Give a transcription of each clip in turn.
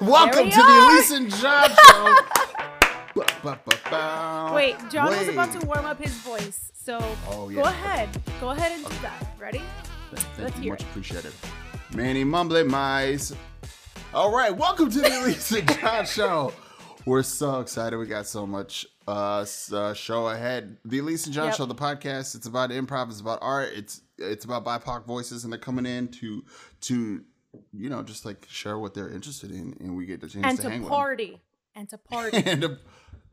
Welcome we to the are. Elise and John show. Ba, ba, ba. Wait, John was about to warm up his voice, so Oh, go ahead. Go ahead and do that. Ready? Thank Let's you, hear much it. appreciated. Manny Mumble Mice. All right, welcome to the Elise and John show. We're so excited. We got so much uh, uh show ahead. The Elise and John Yep. show, the podcast. It's about improv. It's about art. It's it's about BIPOC voices, and they're coming in to to you know just like share what they're interested in, and we get the chance And to, to hang with party. And to party. and to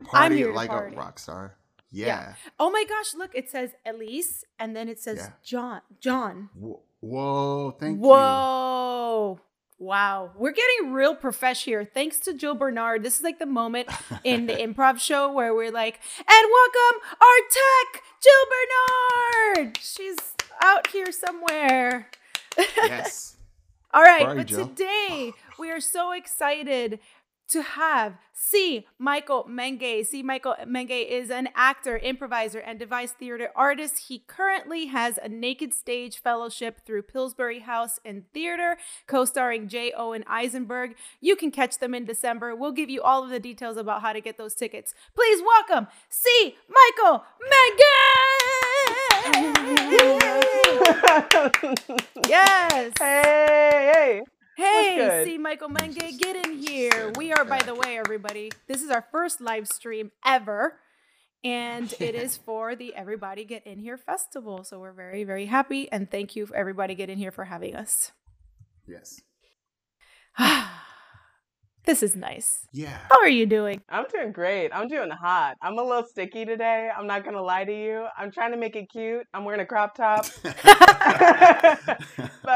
party here to like party. a rock star. Yeah. Oh my gosh, look, it says Elise and then it says Yeah. John. John. Whoa, whoa thank you. Whoa. Wow. We're getting real profesh here. Thanks to Jill Bernard. This is like the moment in the improv show where we're like, and welcome our tech, Jill Bernard. She's out here somewhere. Yes. All right, but Jill? today we are so excited to have C. Michael Menge. C. Michael Menge is an actor, improviser, and devised theater artist. He currently has a Naked Stage Fellowship through Pillsbury House and Theater, co-starring Jay Owen Eisenberg. You can catch them in December. We'll give you all of the details about how to get those tickets. Please welcome C. Michael Menge. yes. hey, hey. Hey, C. Michael Menge, get in here. We are, by the way, everybody. This is our first live stream ever, and it is for the Everybody Get In Here festival. So we're very, very happy, and thank you, for everybody get in here, for having us. Yes. this is nice. Yeah. How are you doing? I'm doing great. I'm doing hot. I'm a little sticky today. I'm not gonna lie to you. I'm trying to make it cute. I'm wearing a crop top. but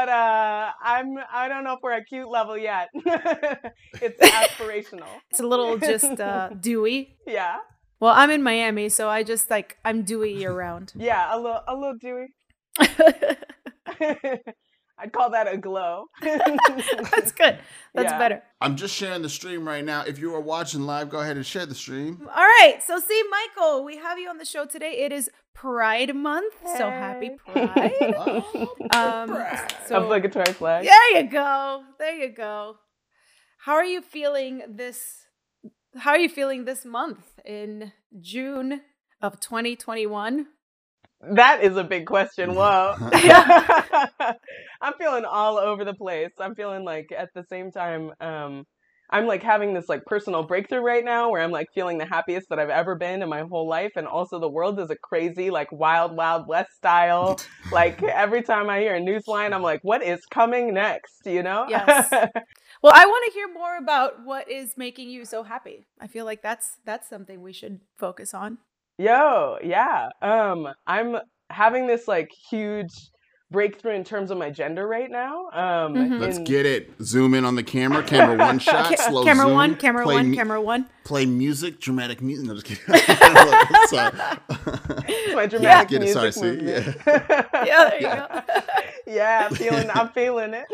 uh I'm I don't know if we're at cute level yet. it's aspirational. It's a little just uh, dewy. Yeah. Well, I'm in Miami, so I just like I'm dewy year round. Yeah, a little a little dewy. I'd call that a glow. That's good. That's Yeah. better. I'm just sharing the stream right now. If you are watching live, go ahead and share the stream. All right. So, C. Michael, we have you on the show today. It is Pride Month. So happy Pride. Oh, Um, Brad. so Obligatory flag. there you go. There you go. How are you feeling this? How are you feeling this month in June of 2021? That is a big question. Whoa. I'm feeling all over the place. I'm feeling like at the same time, um, I'm like having this like personal breakthrough right now where I'm like feeling the happiest that I've ever been in my whole life. And also the world is a crazy, like wild, wild west style. like every time I hear a news line, I'm like, what is coming next? You know? Yes. Well, I want to hear more about what is making you so happy. I feel like that's that's something we should focus on. Yo, yeah. Um, I'm having this like huge breakthrough in terms of my gender right now. Um, Mhm. Let's in- get it. Zoom in on the camera. Camera one shot. Ca- slow camera zoom. one, camera play one, camera one. Play music, dramatic music. No, just kidding. Sorry. my Yeah, dramatic get it. music Sorry, see? movement. Yeah, there you go. yeah, I'm feeling I'm feeling it.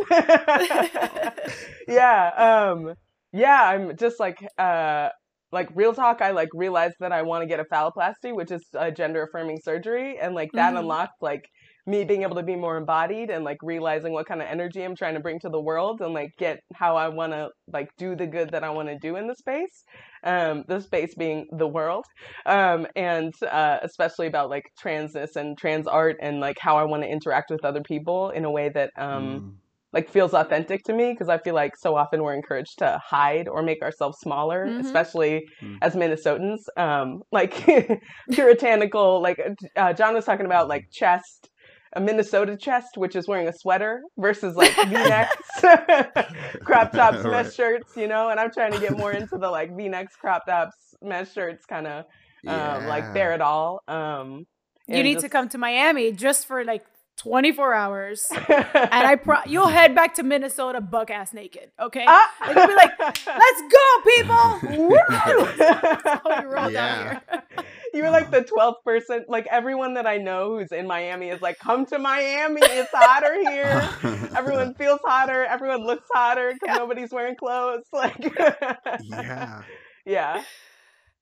yeah, um yeah, I'm just like uh like real talk I like realized that I want to get a phalloplasty, which is a gender affirming surgery and like that Mhm. unlocked like me being able to be more embodied and like realizing what kind of energy I'm trying to bring to the world and like get how I want to like do the good that I want to do in the space. Um the space being the world. Um and uh especially about like transness and trans art and like how I want to interact with other people in a way that um Mm. Like feels authentic to me because I feel like so often we're encouraged to hide or make ourselves smaller, Mhm. especially Mm. as Minnesotans. Um, like puritanical, like uh, John was talking about, like chest, a Minnesota chest, which is wearing a sweater versus like V-necks, crop tops, Right. mesh shirts, you know. And I'm trying to get more into the like V-necks, crop tops, mesh shirts, kind of um, like Yeah. bear it all. Um, You and need to come to Miami just for like 24 hours. And I pro- you'll head back to Minnesota buck ass naked, okay? Ah! And you'll be like, let's go, people! Woo! That's how you roll down Yeah. here. You were like the 12th person, like everyone that I know who's in Miami is like, come to Miami, it's hotter here. Everyone feels hotter, everyone looks hotter because Yeah. nobody's wearing clothes. Like, yeah. yeah.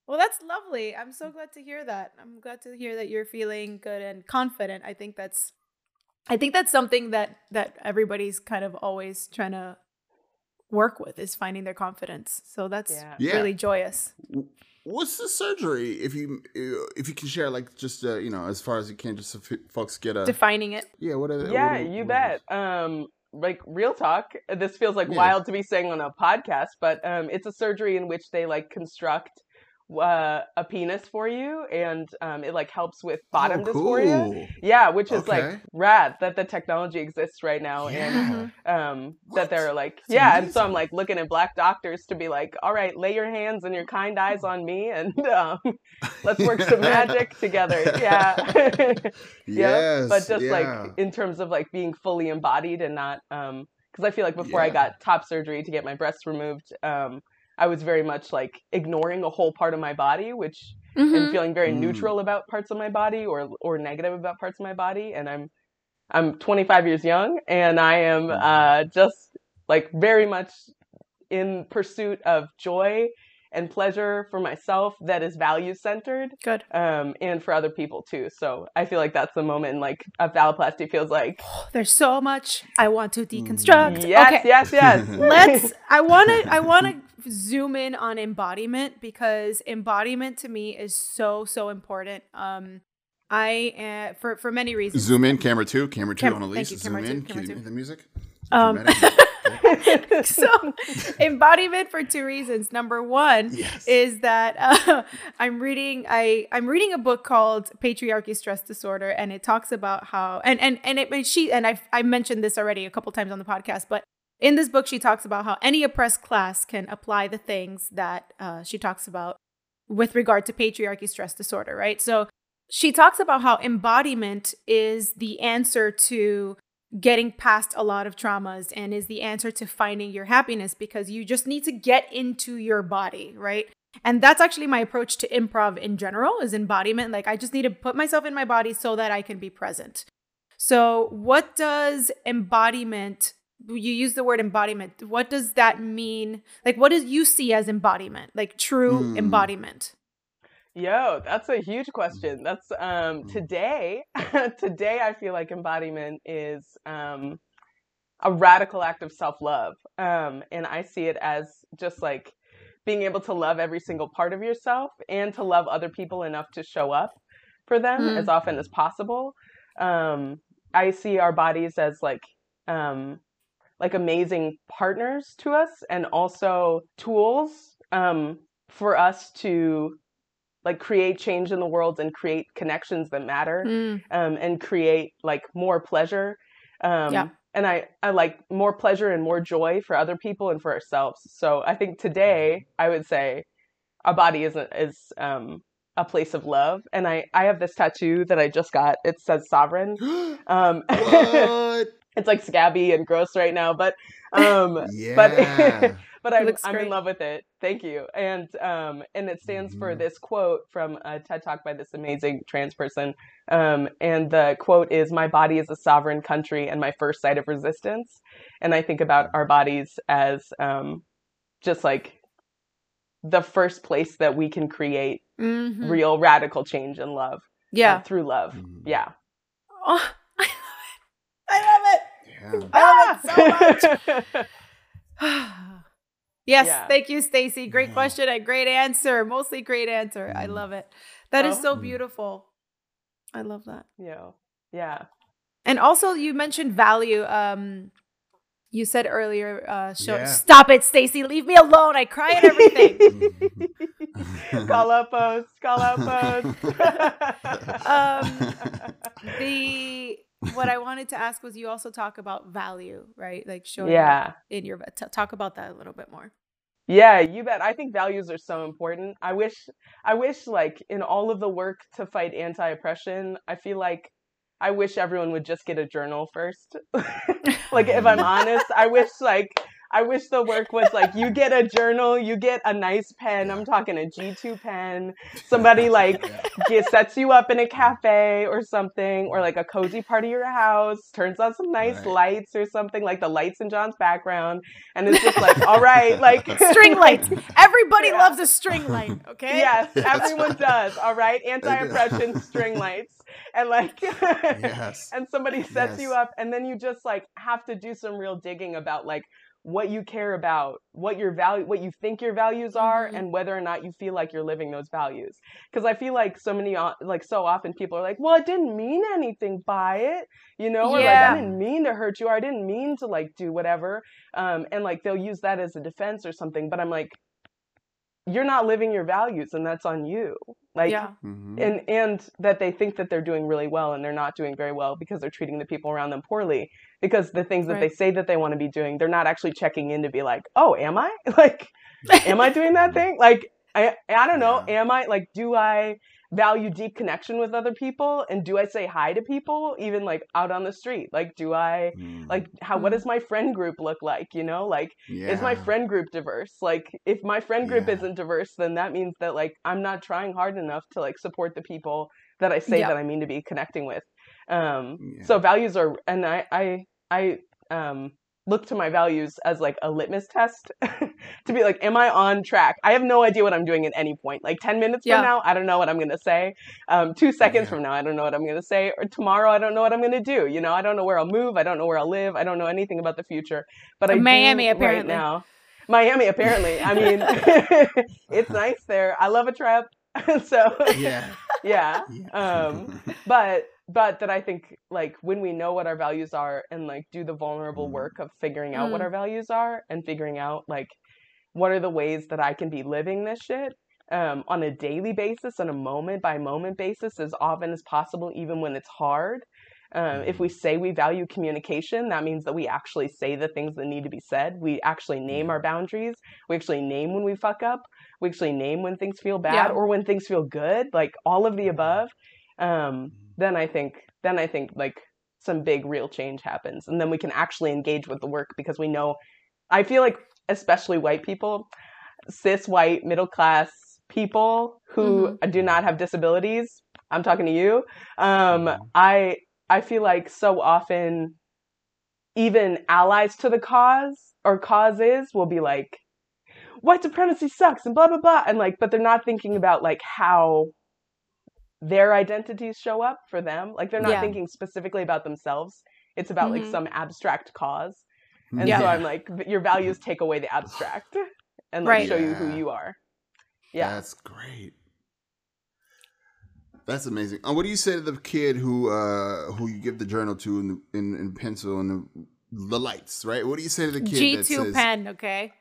Well, that's lovely. I'm so glad to hear that. I'm glad to hear that you're feeling good and confident. I think that's I think that's something that that everybody's kind of always trying to work with is finding their confidence. So that's Yeah. Yeah. really joyous. What's the surgery? If you if you can share, like just uh, you know, as far as you can, just so folks get a Defining it. yeah. What are they? yeah, what are- you what bet. is- Um, like real talk. This feels like Yeah. wild to be saying on a podcast, but um, it's a surgery in which they like construct uh, a penis for you, and um, it like helps with bottom oh, dysphoria. Yeah, which is Okay. like rad that the technology exists right now, and um that they're like That's yeah and so i'm like looking at black doctors to be like all right lay your hands and your kind eyes on me and um let's work some magic together yeah Yes. but just yeah. like in terms of like being fully embodied and not um because i feel like before i got top surgery to get my breasts removed um i was very much like ignoring a whole part of my body which and Mhm. feeling very Mm. neutral about parts of my body or or negative about parts of my body and i'm i'm 25 years young and i am Mhm. uh just like very much in pursuit of joy and pleasure for myself that is value centered Good. um and for other people too so i feel like that's the moment like a phalloplasty feels like There's so much I want to deconstruct. yes okay. yes yes Let's I want to I want to zoom in on embodiment because embodiment to me is so so important. Um I uh, for for many reasons. zoom in, camera two, camera two Cam- on Elise. you, zoom two, in. Cue two. the music. Um, so embodiment for two reasons. Number one Yes. is that uh, I'm reading I I'm reading a book called Patriarchy Stress Disorder, and it talks about how and and and it and she and I I mentioned this already a couple times on the podcast, but in this book she talks about how any oppressed class can apply the things that uh, she talks about with regard to patriarchy stress disorder, right? So she talks about how embodiment is the answer to getting past a lot of traumas and is the answer to finding your happiness because you just need to get into your body, right? And that's actually my approach to improv in general is embodiment. Like I just need to put myself in my body so that I can be present. So, what does embodiment you use the word embodiment. What does that mean? Like what does you see as embodiment? Like true Hmm. embodiment. Yo, that's a huge question. That's um Mm. today today I feel like embodiment is um a radical act of self-love. Um and I see it as just like being able to love every single part of yourself and to love other people enough to show up for them Mm. as often as possible. Um I see our bodies as like um like amazing partners to us and also tools um for us to like create change in the world and create connections that matter Mm, um, and create like more pleasure. Um, Yeah. and I, I like more pleasure and more joy for other people and for ourselves. So i think today i would say our body is, a, is um, a place of love. And I, I have this tattoo that i just got. It says sovereign. Um, what? It's like scabby and gross right now but um, Yeah. but but I'm I'm in love with it. Thank you. And um and it stands for Mhm. this quote from a TED Talk by this amazing trans person. Um and the quote is my body is a sovereign country and my first site of resistance. And I think about our bodies as um just like the first place that we can create mhm. real radical change and love uh, Yeah. through love. Mhm. Yeah. Oh, I love it. I love it so much. yes, Yeah. thank you, Stacy. Great Yeah. question and great answer. Mostly great answer. I Mm. love it. That is Oh. so Mm. beautiful. I love that. yeah. Yeah. And also, you mentioned value. Um, you said earlier, uh, show, Yeah. stop it, Stacy. Leave me alone. I cry at everything. call out post. Call out post. Um, the what I wanted to ask was, you also talk about value, right? Like showing yeah. in your t- talk about that a little bit more. Yeah, you bet. I think values are so important. I wish I wish like in all of the work to fight anti-oppression, I feel like I wish everyone would just get a journal first. like if I'm honest, I wish like I wish the work was like you get a journal, you get a nice pen. I'm talking a G2 pen. Somebody like get, sets you up in a cafe or something, or like a cozy part of your house, turns on some nice Right. lights or something, like the lights in John's background, and it's just like, all right, like String lights. Everybody Yeah. loves a string light. Okay. Yes, Yes. everyone does. All right, anti-oppression string lights, and like, yes. and somebody sets you up, and then you just like have to do some real digging about like what you care about, what your value, what you think your values are, Mhm. and whether or not you feel like you're living those values. Because I feel like so many, o- like so often, people are like, "Well, I didn't mean anything by it," you know, or like, "I didn't mean to hurt you," or "I didn't mean to like do whatever," um, and like they'll use that as a defense or something. But I'm like, you're not living your values, and that's on you. Like, yeah. Mhm. and and that they think that they're doing really well and they're not doing very well because they're treating the people around them poorly because the things that they say that they want to be doing they're not actually checking in to be like oh am i like am i doing that thing like i i don't know Yeah. am i like do i value deep connection with other people and do i say hi to people even like out on the street like do i Mm. like how what does my friend group look like you know like yeah. is my friend group diverse like if my friend group Yeah. isn't diverse then that means that like i'm not trying hard enough to like support the people that i say Yeah. that i mean to be connecting with um Yeah. so values are and i i i um look to my values as like a litmus test to be like am i on track i have no idea what i'm doing at any point like 10 minutes Yeah. from now i don't know what i'm going to say um 2 seconds Yeah. from now i don't know what i'm going to say or tomorrow i don't know what i'm going to do you know i don't know where i'll move i don't know where i'll live i don't know anything about the future but i Miami, do right apparently. now Miami, apparently. I mean, it's nice there. I love a trip. so yeah. yeah. yeah. Um, but but that I think like when we know what our values are and like do the vulnerable Mm. work of figuring out what Mm. our values are and figuring out like what are the ways that I can be living this shit um, on a daily basis, on a moment by moment basis, as often as possible, even when it's hard. Um, if we say we value communication, that means that we actually say the things that need to be said. We actually name our boundaries. We actually name when we fuck up. We actually name when things feel bad Yeah. or when things feel good, like all of the above. Um, then I think, then I think like some big real change happens, and then we can actually engage with the work because we know. I feel like, especially white people, cis white middle class people who do not have disabilities. I'm talking to you. Um, Mhm. I I feel like so often, even allies to the cause or causes will be like, white supremacy sucks and blah blah blah, and like, but they're not thinking about like how their identities show up for them. Like they're not Yeah. thinking specifically about themselves. It's about like Mhm. some abstract cause. And Yeah. so I'm like, your values take away the abstract and like Right. show you who you are. Yeah. That's great. That's amazing. Uh, what do you say to the kid who uh who you give the journal to in in, in pencil and the, the lights, right? What do you say to the kid G that two says pen, okay.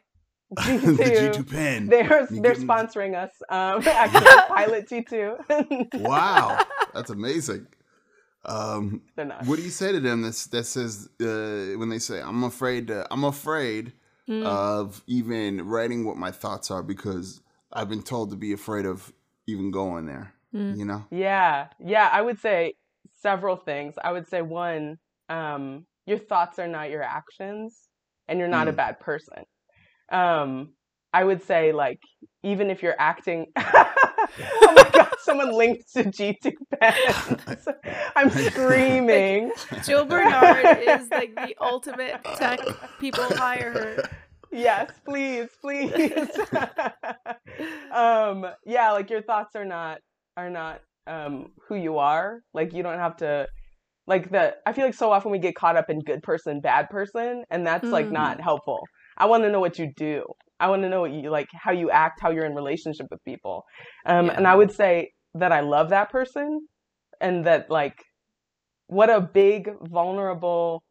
the G two pen? They're You they're sponsoring us. Um, actually, Pilot G two. Wow, that's amazing. Um, they're not. what do you say to them that that says uh, when they say I'm afraid I'm afraid Mm. of even writing what my thoughts are because I've been told to be afraid of even going there. Mm. You know? Yeah, yeah. I would say several things. I would say one, um, your thoughts are not your actions, and you're not a Mm. bad person. Um, I would say like even if you're acting. oh my god! Someone linked to G2 pens. I'm screaming. Jill Bernard is like the ultimate tech. People hire her. yes, please, please. um, yeah, like your thoughts are not are not um who you are. Like you don't have to like the I feel like so often we get caught up in good person, bad person, and that's like Mm. not helpful. I want to know what you do. I want to know what you like how you act, how you're in relationship with people. Um and I would say that I love that person and that like what a big vulnerable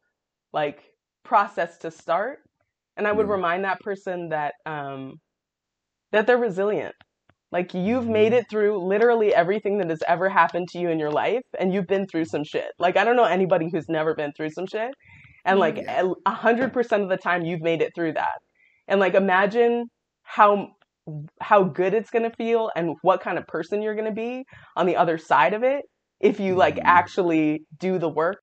like process to start and i would Yeah. remind that person that um that they're resilient like you've made it through literally everything that has ever happened to you in your life and you've been through some shit like i don't know anybody who's never been through some shit and like a hundred percent of the time you've made it through that and like imagine how how good it's going to feel and what kind of person you're going to be on the other side of it if you like Mhm. actually do the work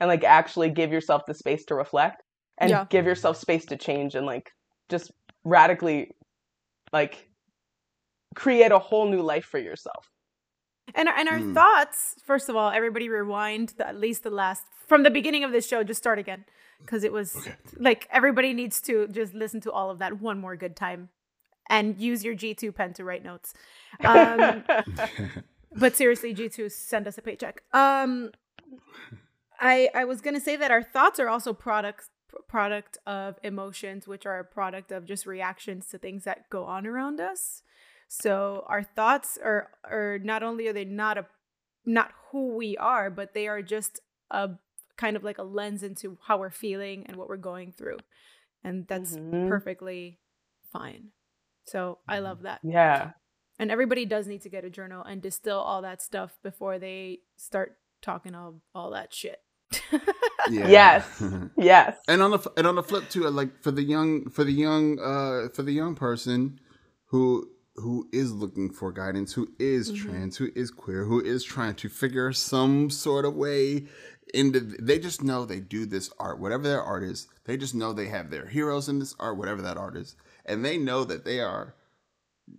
and like actually give yourself the space to reflect and Yeah. give yourself space to change and like just radically like create a whole new life for yourself. And our, and our Mm. thoughts, first of all, everybody rewind the, at least the last from the beginning of this show. Just start again because it was Okay. like everybody needs to just listen to all of that one more good time and use your G two pen to write notes. Um, but seriously, G two, send us a paycheck. Um, I I was gonna say that our thoughts are also products product of emotions, which are a product of just reactions to things that go on around us. So our thoughts are are not only are they not a not who we are, but they are just a kind of like a lens into how we're feeling and what we're going through. And that's Mhm. perfectly fine. So I love that. Yeah. And everybody does need to get a journal and distill all that stuff before they start talking all all that shit. Yeah. Yes. Yes. and on the and on the flip too, like for the young for the young uh for the young person who who is looking for guidance, who is Mhm. trans, who is queer, who is trying to figure some sort of way into they just know they do this art, whatever their art is, they just know they have their heroes in this art, whatever that art is, and they know that they are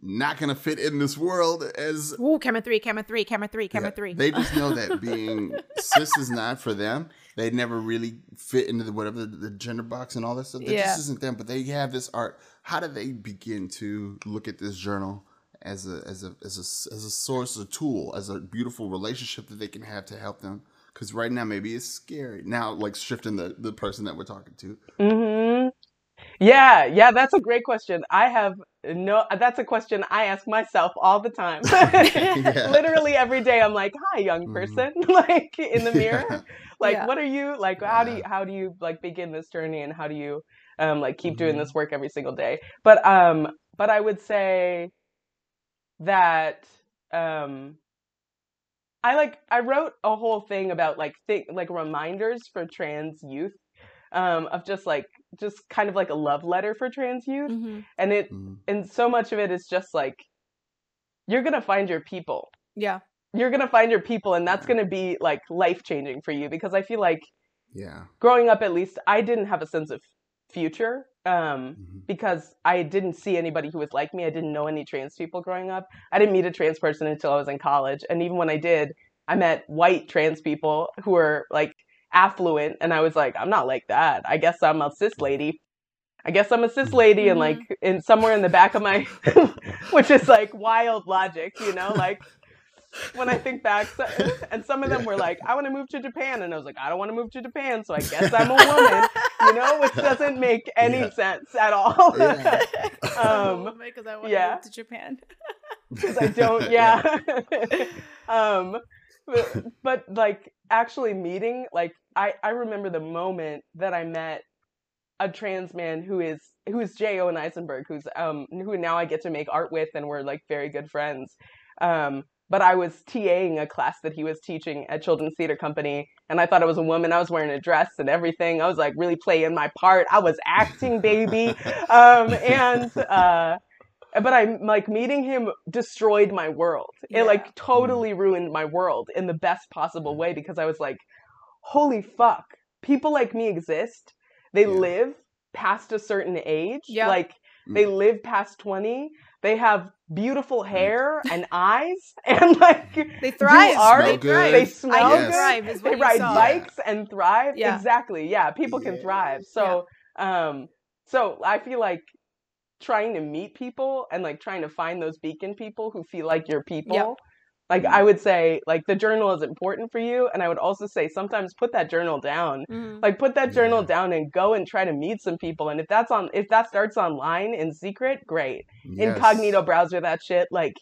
not gonna fit in this world as Ooh, camera three, camera three, camera three, camera yeah, three. They just know that being cis is not for them. They never really fit into the, whatever the, the gender box and all that stuff. That Yeah. just isn't them. But they have this art. How do they begin to look at this journal as a as a as a as a source, a tool, as a beautiful relationship that they can have to help them? Because right now maybe it's scary. Now, like shifting the the person that we're talking to. hmm Yeah, yeah, that's a great question. I have no, that's a question I ask myself all the time. Yeah. Literally every day, I'm like, "Hi, young Mhm. person," like in the mirror. Yeah. Like, Yeah. what are you like? How do you how do you like begin this journey, and how do you um like keep doing Mhm. this work every single day? But um, but I would say that um I like I wrote a whole thing about like think like reminders for trans youth um of just like just kind of like a love letter for trans youth Mhm. and it Mhm. and so much of it is just like you're going to find your people Yeah. you're going to find your people and that's going to be like life changing for you because I feel like Yeah. growing up at least I didn't have a sense of future um Mhm. because I didn't see anybody who was like me. I didn't know any trans people growing up. I didn't meet a trans person until I was in college. And even when I did, I met white trans people who were like affluent. And I was like, I'm not like that. I guess I'm a cis lady. I guess I'm a cis lady. And like in somewhere in the back of my, which is like wild logic, you know, like when I think back, so, and some of them were like, I want to move to Japan. And I was like, I don't want to move to Japan. So I guess I'm a woman, you know, which doesn't make any Yeah. sense at all. Yeah. Um, because I want yeah. to move to Japan. because I don't. Yeah. um, but, but like actually meeting, like I I remember the moment that I met a trans man who is who is Jay Owen Eisenberg, who's um who now I get to make art with, and we're like very good friends. Um, but I was TAing a class that he was teaching at Children's Theater Company, and I thought I was a woman. I was wearing a dress and everything. I was like really playing my part. I was acting, baby. um, and uh, but I'm like meeting him destroyed my world. Yeah. It like totally mm. ruined my world in the best possible way because I was like, holy fuck, people like me exist. They Yeah. live past a certain age. Yeah. Like they mm. live past 20. They have beautiful mm. hair and eyes and like They thrive. art, they Smell thrive. good. they smell I Yes. thrive is what they ride saw. bikes and thrive. Yeah. Exactly. Yeah, people can thrive. So um so I feel like trying to meet people and like trying to find those beacon people who feel like your people. Like I would say like the journal is important for you and I would also say sometimes put that journal down. Mhm. Like put that journal Yeah. down and go and try to meet some people and if that's on if that starts online in secret, great. Yes. Incognito browser that shit like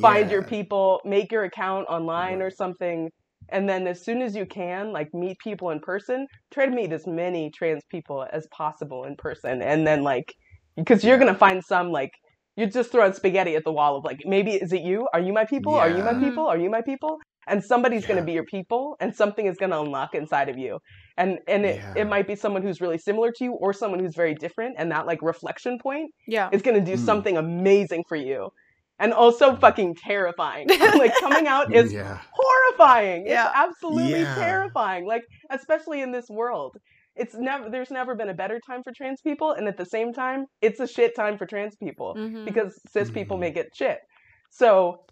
find your people, make your account online or something, and then as soon as you can, like meet people in person. Try to meet as many trans people as possible in person, and then like because you're gonna find some like you're just throwing spaghetti at the wall of like maybe is it you? Are you my people? Are you my people? Are you my people? And somebody's Yeah. gonna be your people, and something is gonna unlock inside of you, and and it, Yeah. it might be someone who's really similar to you or someone who's very different, and that like reflection point Yeah. is going to do Mm. something amazing for you and also fucking terrifying like coming out is yeah. horrifying Yeah. it's absolutely terrifying like especially in this world it's never there's never been a better time for trans people and at the same time it's a shit time for trans people Mhm. because cis people Mhm. make it shit so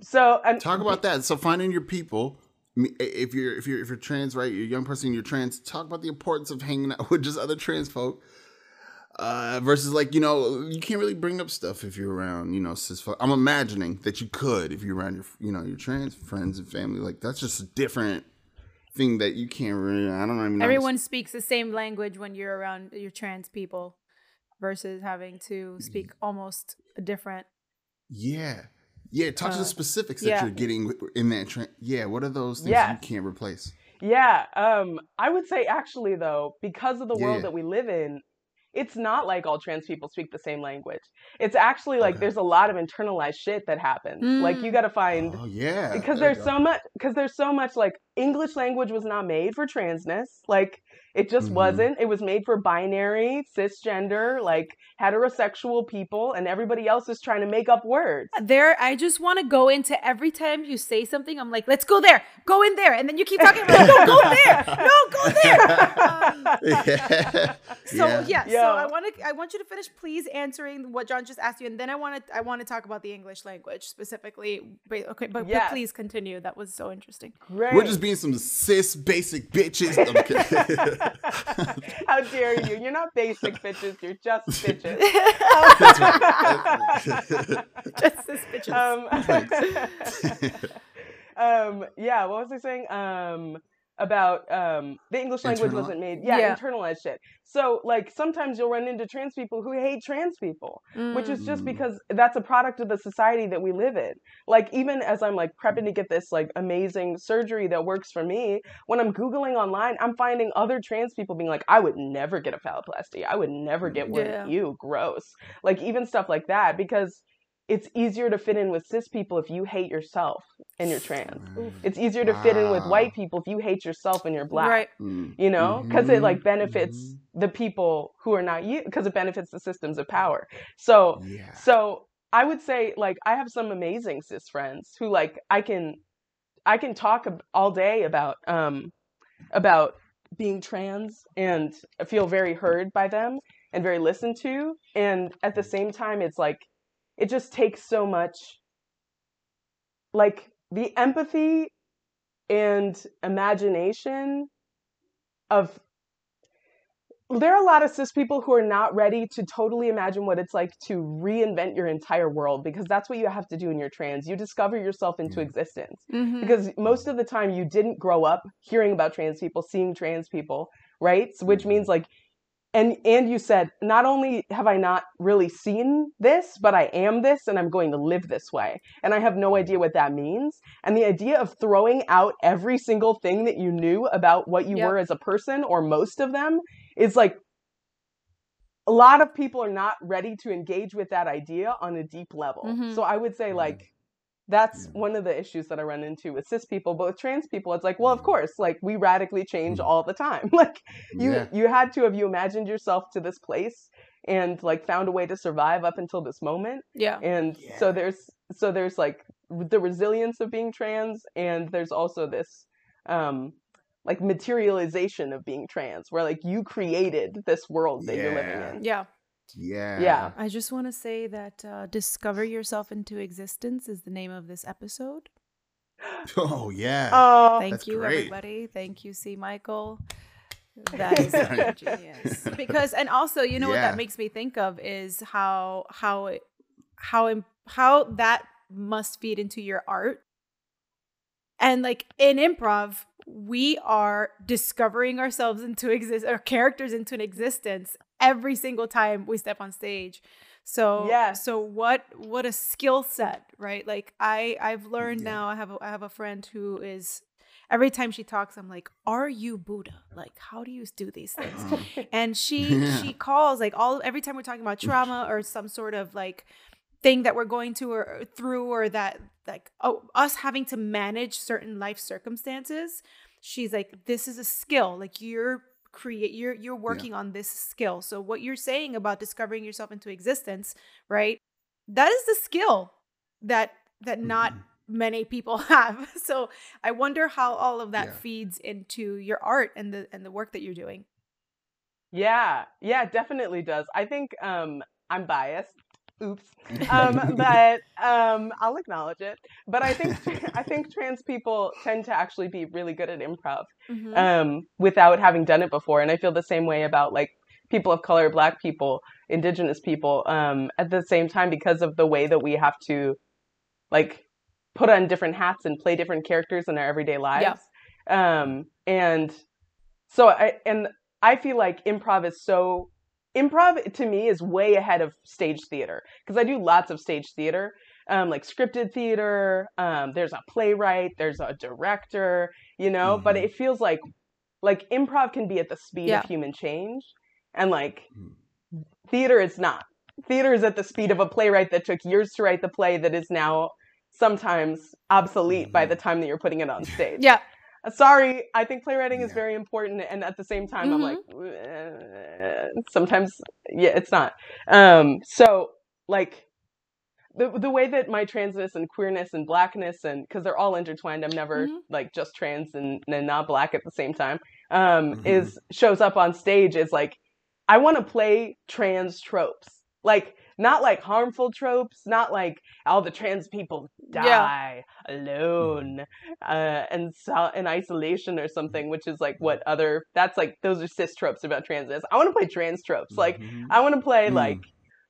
so and Talk about that. So finding your people. If you're if you're if you're trans, right? You're a young person. You're trans. Talk about the importance of hanging out with just other trans folk. Uh, versus like you know you can't really bring up stuff if you're around you know cis folk. I'm imagining that you could if you're around your you know your trans friends and family like that's just a different thing that you can't really. I don't even know. Everyone speaks the same language when you're around your trans people, versus having to speak almost a different. Yeah. Yeah, talk to Uh, the specifics yeah. that you're getting in that. Tra- yeah, what are those things Yes. you can't replace? Yeah, um, I would say actually though, because of the Yeah. world that we live in, it's not like all trans people speak the same language. It's actually like Okay. there's a lot of internalized shit that happens. Like you Mm. got to find Oh yeah, because there there's so much because there's so much like English language was not made for transness. Like it just Mhm. wasn't. It was made for binary, cisgender, like heterosexual people, and everybody else is trying to make up words. There, I just want to go into every time you say something. I'm like, let's go there, go in there, and then you keep talking. I'm like, no, go there, no, go there. Um, yeah. So yeah. yeah, so I want to I want you to finish please answering what John just asked you, and then I want to I want to talk about the English language specifically. But, okay, but, but please continue. That was so interesting. Great. We're just being some cis basic bitches. I'm kidding. How dare you? You're not basic bitches. You're just bitches. Just this bitches. um, um, yeah. What was I saying? Um, about um, the English language Internal- wasn't made. Yeah, Yeah. internalized shit. So like sometimes you'll run into trans people who hate trans people. which is just Mm. because that's a product of the society that we live in. Like even as I'm like prepping to get this like amazing surgery that works for me, when I'm googling online, I'm finding other trans people being like, I would never get a phalloplasty. I would never get one. Yeah. You gross. Like even stuff like that because it's easier to fit in with cis people if you hate yourself and you're trans. It's easier to fit in with white people if you hate yourself and you're black Right. Mm. you know because it like Mhm, benefits mhm. the people who are not you because it benefits the systems of power so Yeah. so i would say like i have some amazing cis friends who like i can i can talk all day about um about being trans and feel very heard by them and very listened to and at the same time it's like it just takes so much like the empathy and imagination of there are a lot of cis people who are not ready to totally imagine what it's like to reinvent your entire world because that's what you have to do in your trans. You discover yourself into Yeah. existence Mhm. because most of the time you didn't grow up hearing about trans people, seeing trans people, right? So, which means like and and you said not only have I not really seen this, but I am this and I'm going to live this way. And I have no idea what that means. And the idea of throwing out every single thing that you knew about what you Yep. were as a person or most of them is like a lot of people are not ready to engage with that idea on a deep level. Mhm. So I would say like that's Yeah. one of the issues that I run into with cis people, but with trans people, it's like, well, of course, like we radically change Mhm. all the time. Like you, yeah. you had to have you imagined yourself to this place and like found a way to survive up until this moment. Yeah. And so there's, so there's like the resilience of being trans, and there's also this, um, like materialization of being trans, where like you created this world that you're living in. Yeah. Yeah. Yeah. I just want to say that uh, Discover Yourself into Existence is the name of this episode. Oh yeah. Oh, Thank you, great. everybody. Thank you, C. Michael. That is so genius. Because, and also, you know what that makes me think of is how how how how that must feed into your art. And like in improv, we are discovering ourselves into exist our characters into an existence every single time we step on stage. So yeah. so what what a skill set, right? Like I I've learned Yeah. now I have a, I have a friend who is every time she talks I'm like, "Are you Buddha? Like how do you do these things?" And she Yeah. she calls like all every time we're talking about trauma or some sort of like thing that we're going to or or through or that like oh us having to manage certain life circumstances she's like this is a skill like you're create you're you're working on this skill so what you're saying about discovering yourself into existence right that is the skill that that not Mhm. many people have so i wonder how all of that Yeah. feeds into your art and the and the work that you're doing yeah, yeah, it definitely does. I think um, I'm biased. Oops. um, but um, I'll acknowledge it. But I think I think trans people tend to actually be really good at improv Mm-hmm. um, without having done it before, and I feel the same way about like people of color, Black people, Indigenous people. Um, at the same time, because of the way that we have to like put on different hats and play different characters in our everyday lives. Um, and so I and I feel like improv is so improv to me is way ahead of stage theater because I do lots of stage theater, um, like scripted theater. Um, there's a playwright, there's a director, you know, mm-hmm. but it feels like like improv can be at the speed yeah. of human change, and like mm. theater is not. Theater is at the speed of a playwright that took years to write the play that is now sometimes obsolete mm-hmm. by the time that you're putting it on stage. Yeah. Uh, sorry, I think playwriting yeah. is very important, and at the same time, mm-hmm. I'm like, eh, sometimes, yeah, it's not. Um, so, like, the the way that my transness and queerness and blackness and because they're all intertwined, I'm never mm-hmm. like just trans and, and not black at the same time. Um, mm-hmm. is shows up on stage is like, I want to play trans tropes, like not like harmful tropes, not like all the trans people die yeah. alone uh, and so in isolation or something, which is like what other that's like those are cis tropes about trans. I want to play trans tropes. Like mm-hmm. I want to play mm. like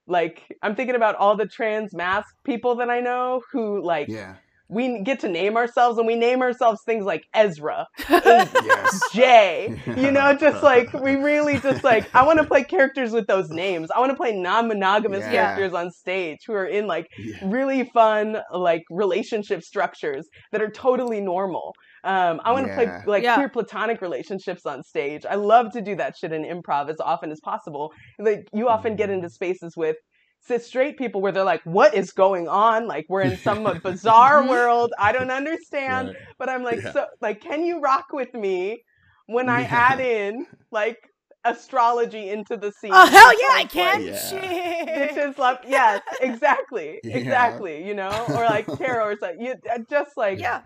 like I'm thinking about all the trans mask people that I know who like yeah we get to name ourselves and we name ourselves things like Ezra, yes. Jay, you know, just like we really just like I want to play characters with those names. I want to play non-monogamous yeah. characters on stage who are in like yeah. really fun like relationship structures that are totally normal. Um, I want to yeah. play like queer platonic relationships on stage. I love to do that shit in improv as often as possible. Like you often get into spaces with cis straight people where they're like, what is going on? Like we're in some bizarre world. I don't understand. Right. But I'm like, yeah. so like, can you rock with me when I yeah. add in like astrology into the scene? Oh hell yeah, I can. Like, yeah. This is love. Yes, exactly, exactly. You know, or like tarot or something. You uh, just like yeah,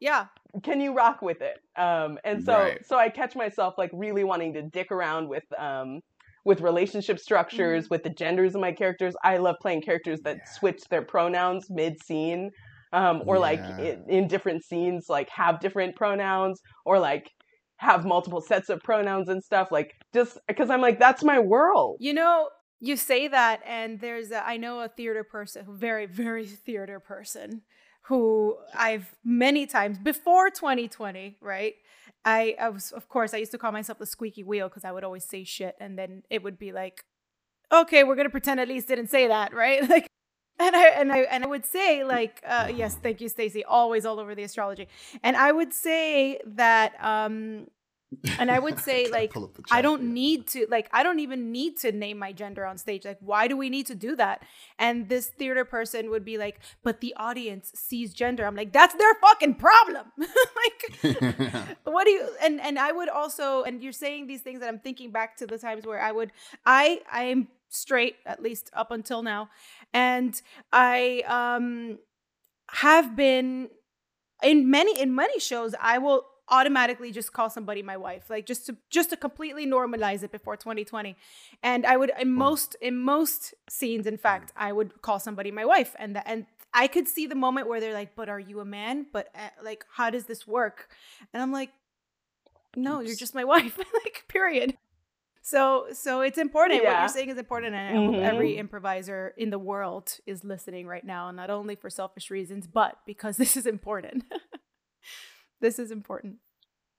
yeah. Can you rock with it? Um, and so right. so I catch myself like really wanting to dick around with um with relationship structures, mm-hmm. with the genders of my characters. I love playing characters that yeah. switch their pronouns mid scene, um, or yeah. like in, in different scenes, like have different pronouns, or like have multiple sets of pronouns and stuff. Like just because I'm like, that's my world. You know, you say that, and there's a, I know a theater person, very, very theater person who I've many times before 2020, right? I, I was, of course, I used to call myself the squeaky wheel because I would always say shit, and then it would be like, okay, we're gonna pretend at least didn't say that, right? Like, and I and I and I would say like, uh, yes, thank you, Stacy, always all over the astrology, and I would say that um and I would say like I don't here. need to like I don't even need to name my gender on stage. Like why do we need to do that? And this theater person would be like, "But the audience sees gender." I'm like, "That's their fucking problem." like what do you and and I would also and you're saying these things that I'm thinking back to the times where I would I I am straight at least up until now and I um have been in many in many shows I will automatically just call somebody my wife like just to just to completely normalize it before 2020 and i would in most in most scenes in fact i would call somebody my wife and the, and i could see the moment where they're like but are you a man? But uh, like how does this work? And i'm like no Oops. you're just my wife. Like period. So so it's important. Yeah. what you're saying is important and mm-hmm. every improviser in the world is listening right now not only for selfish reasons but because this is important this is important.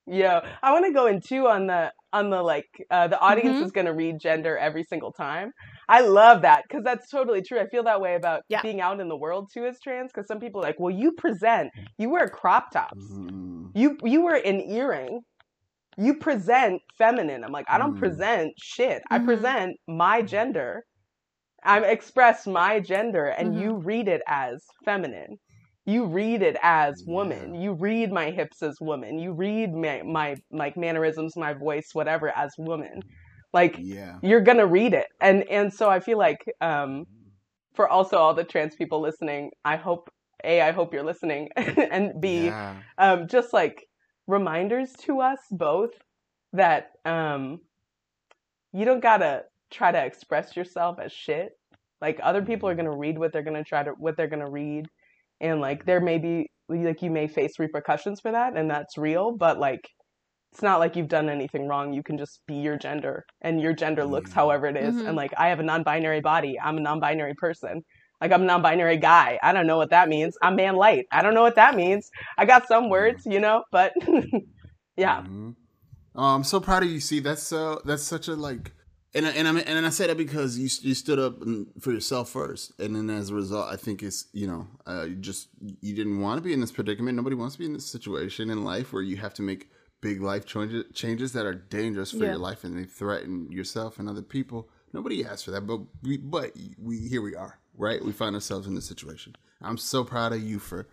Yeah, I want to go in too on the on the like uh, the audience mm-hmm. is going to read gender every single time. I love that because that's totally true. I feel that way about yeah. being out in the world too as trans because some people are like, well, you present, you wear crop tops, mm. you you wear an earring, you present feminine. I'm like, I don't mm. present shit. Mm-hmm. I present my gender. I express my gender, and mm-hmm. you read it as feminine you read it as woman. You read my hips as woman. You read my, my like mannerisms my voice whatever as woman. Like yeah. you're gonna read it. And and so i feel like um for also all the trans people listening i hope a i hope you're listening. And b yeah. um just like reminders to us both that um you don't gotta try to express yourself as shit. Like other people are mm-hmm. gonna read what they're gonna try to what they're gonna read and like there may be like you may face repercussions for that and that's real but like it's not like you've done anything wrong you can just be your gender and your gender looks mm-hmm. however it is. Mm-hmm. and like i have a non-binary body i'm a non-binary person Like I'm a non-binary guy. I don't know what that means. I'm man light. I don't know what that means. I got some words, you know, but yeah. Mm-hmm. Oh, I'm so proud of you. See, that's so that's such a like, and I, and I and I say that because you you stood up for yourself first, and then as a result, I think it's you know uh, you just you didn't want to be in this predicament. Nobody wants to be in this situation in life where you have to make big life changes changes that are dangerous for yeah. your life and they threaten yourself and other people. Nobody asked for that, but we but we here we are, right? We find ourselves in this situation. I'm so proud of you for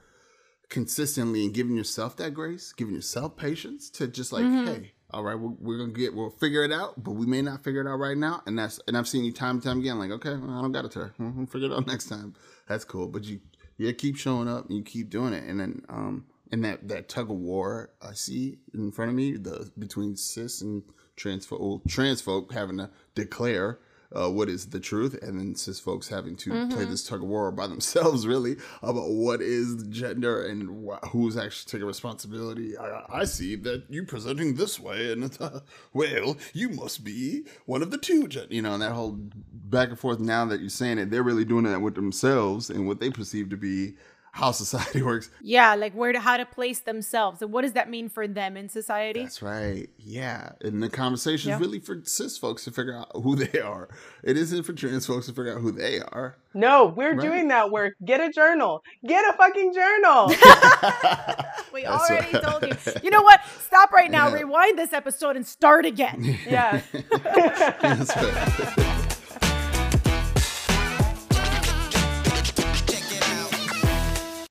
consistently and giving yourself that grace, giving yourself patience to just like, mm-hmm. hey, all right, we're, we're, gonna get, we'll figure it out, but we may not figure it out right now. And that's, and I've seen you time and time again, like, okay, well, I don't got it to We'll figure it out next time. That's cool. But you, you keep showing up and you keep doing it. And then, um, and that, that tug of war I see in front of me, the between cis and trans folk, trans folk having to declare uh, what is the truth, and then cis folks having to mm-hmm. play this tug of war by themselves, really, about what is gender and wh- who's actually taking responsibility. I, I, see that you presenting this way, and uh, well, you must be one of the two, gen-, you know, and that whole back and forth. Now that you're saying it, they're really doing that with themselves and what they perceive to be how society works. Yeah, like where to how to place themselves and what does that mean for them in society? That's right. Yeah, and the conversation is really for cis folks to figure out who they are. It isn't for trans folks to figure out who they are. No, we're right? doing that work. Get a journal. Get a fucking journal. we That's already right. told you. You know what? Stop right now. Yeah. Rewind this episode and start again. Yeah.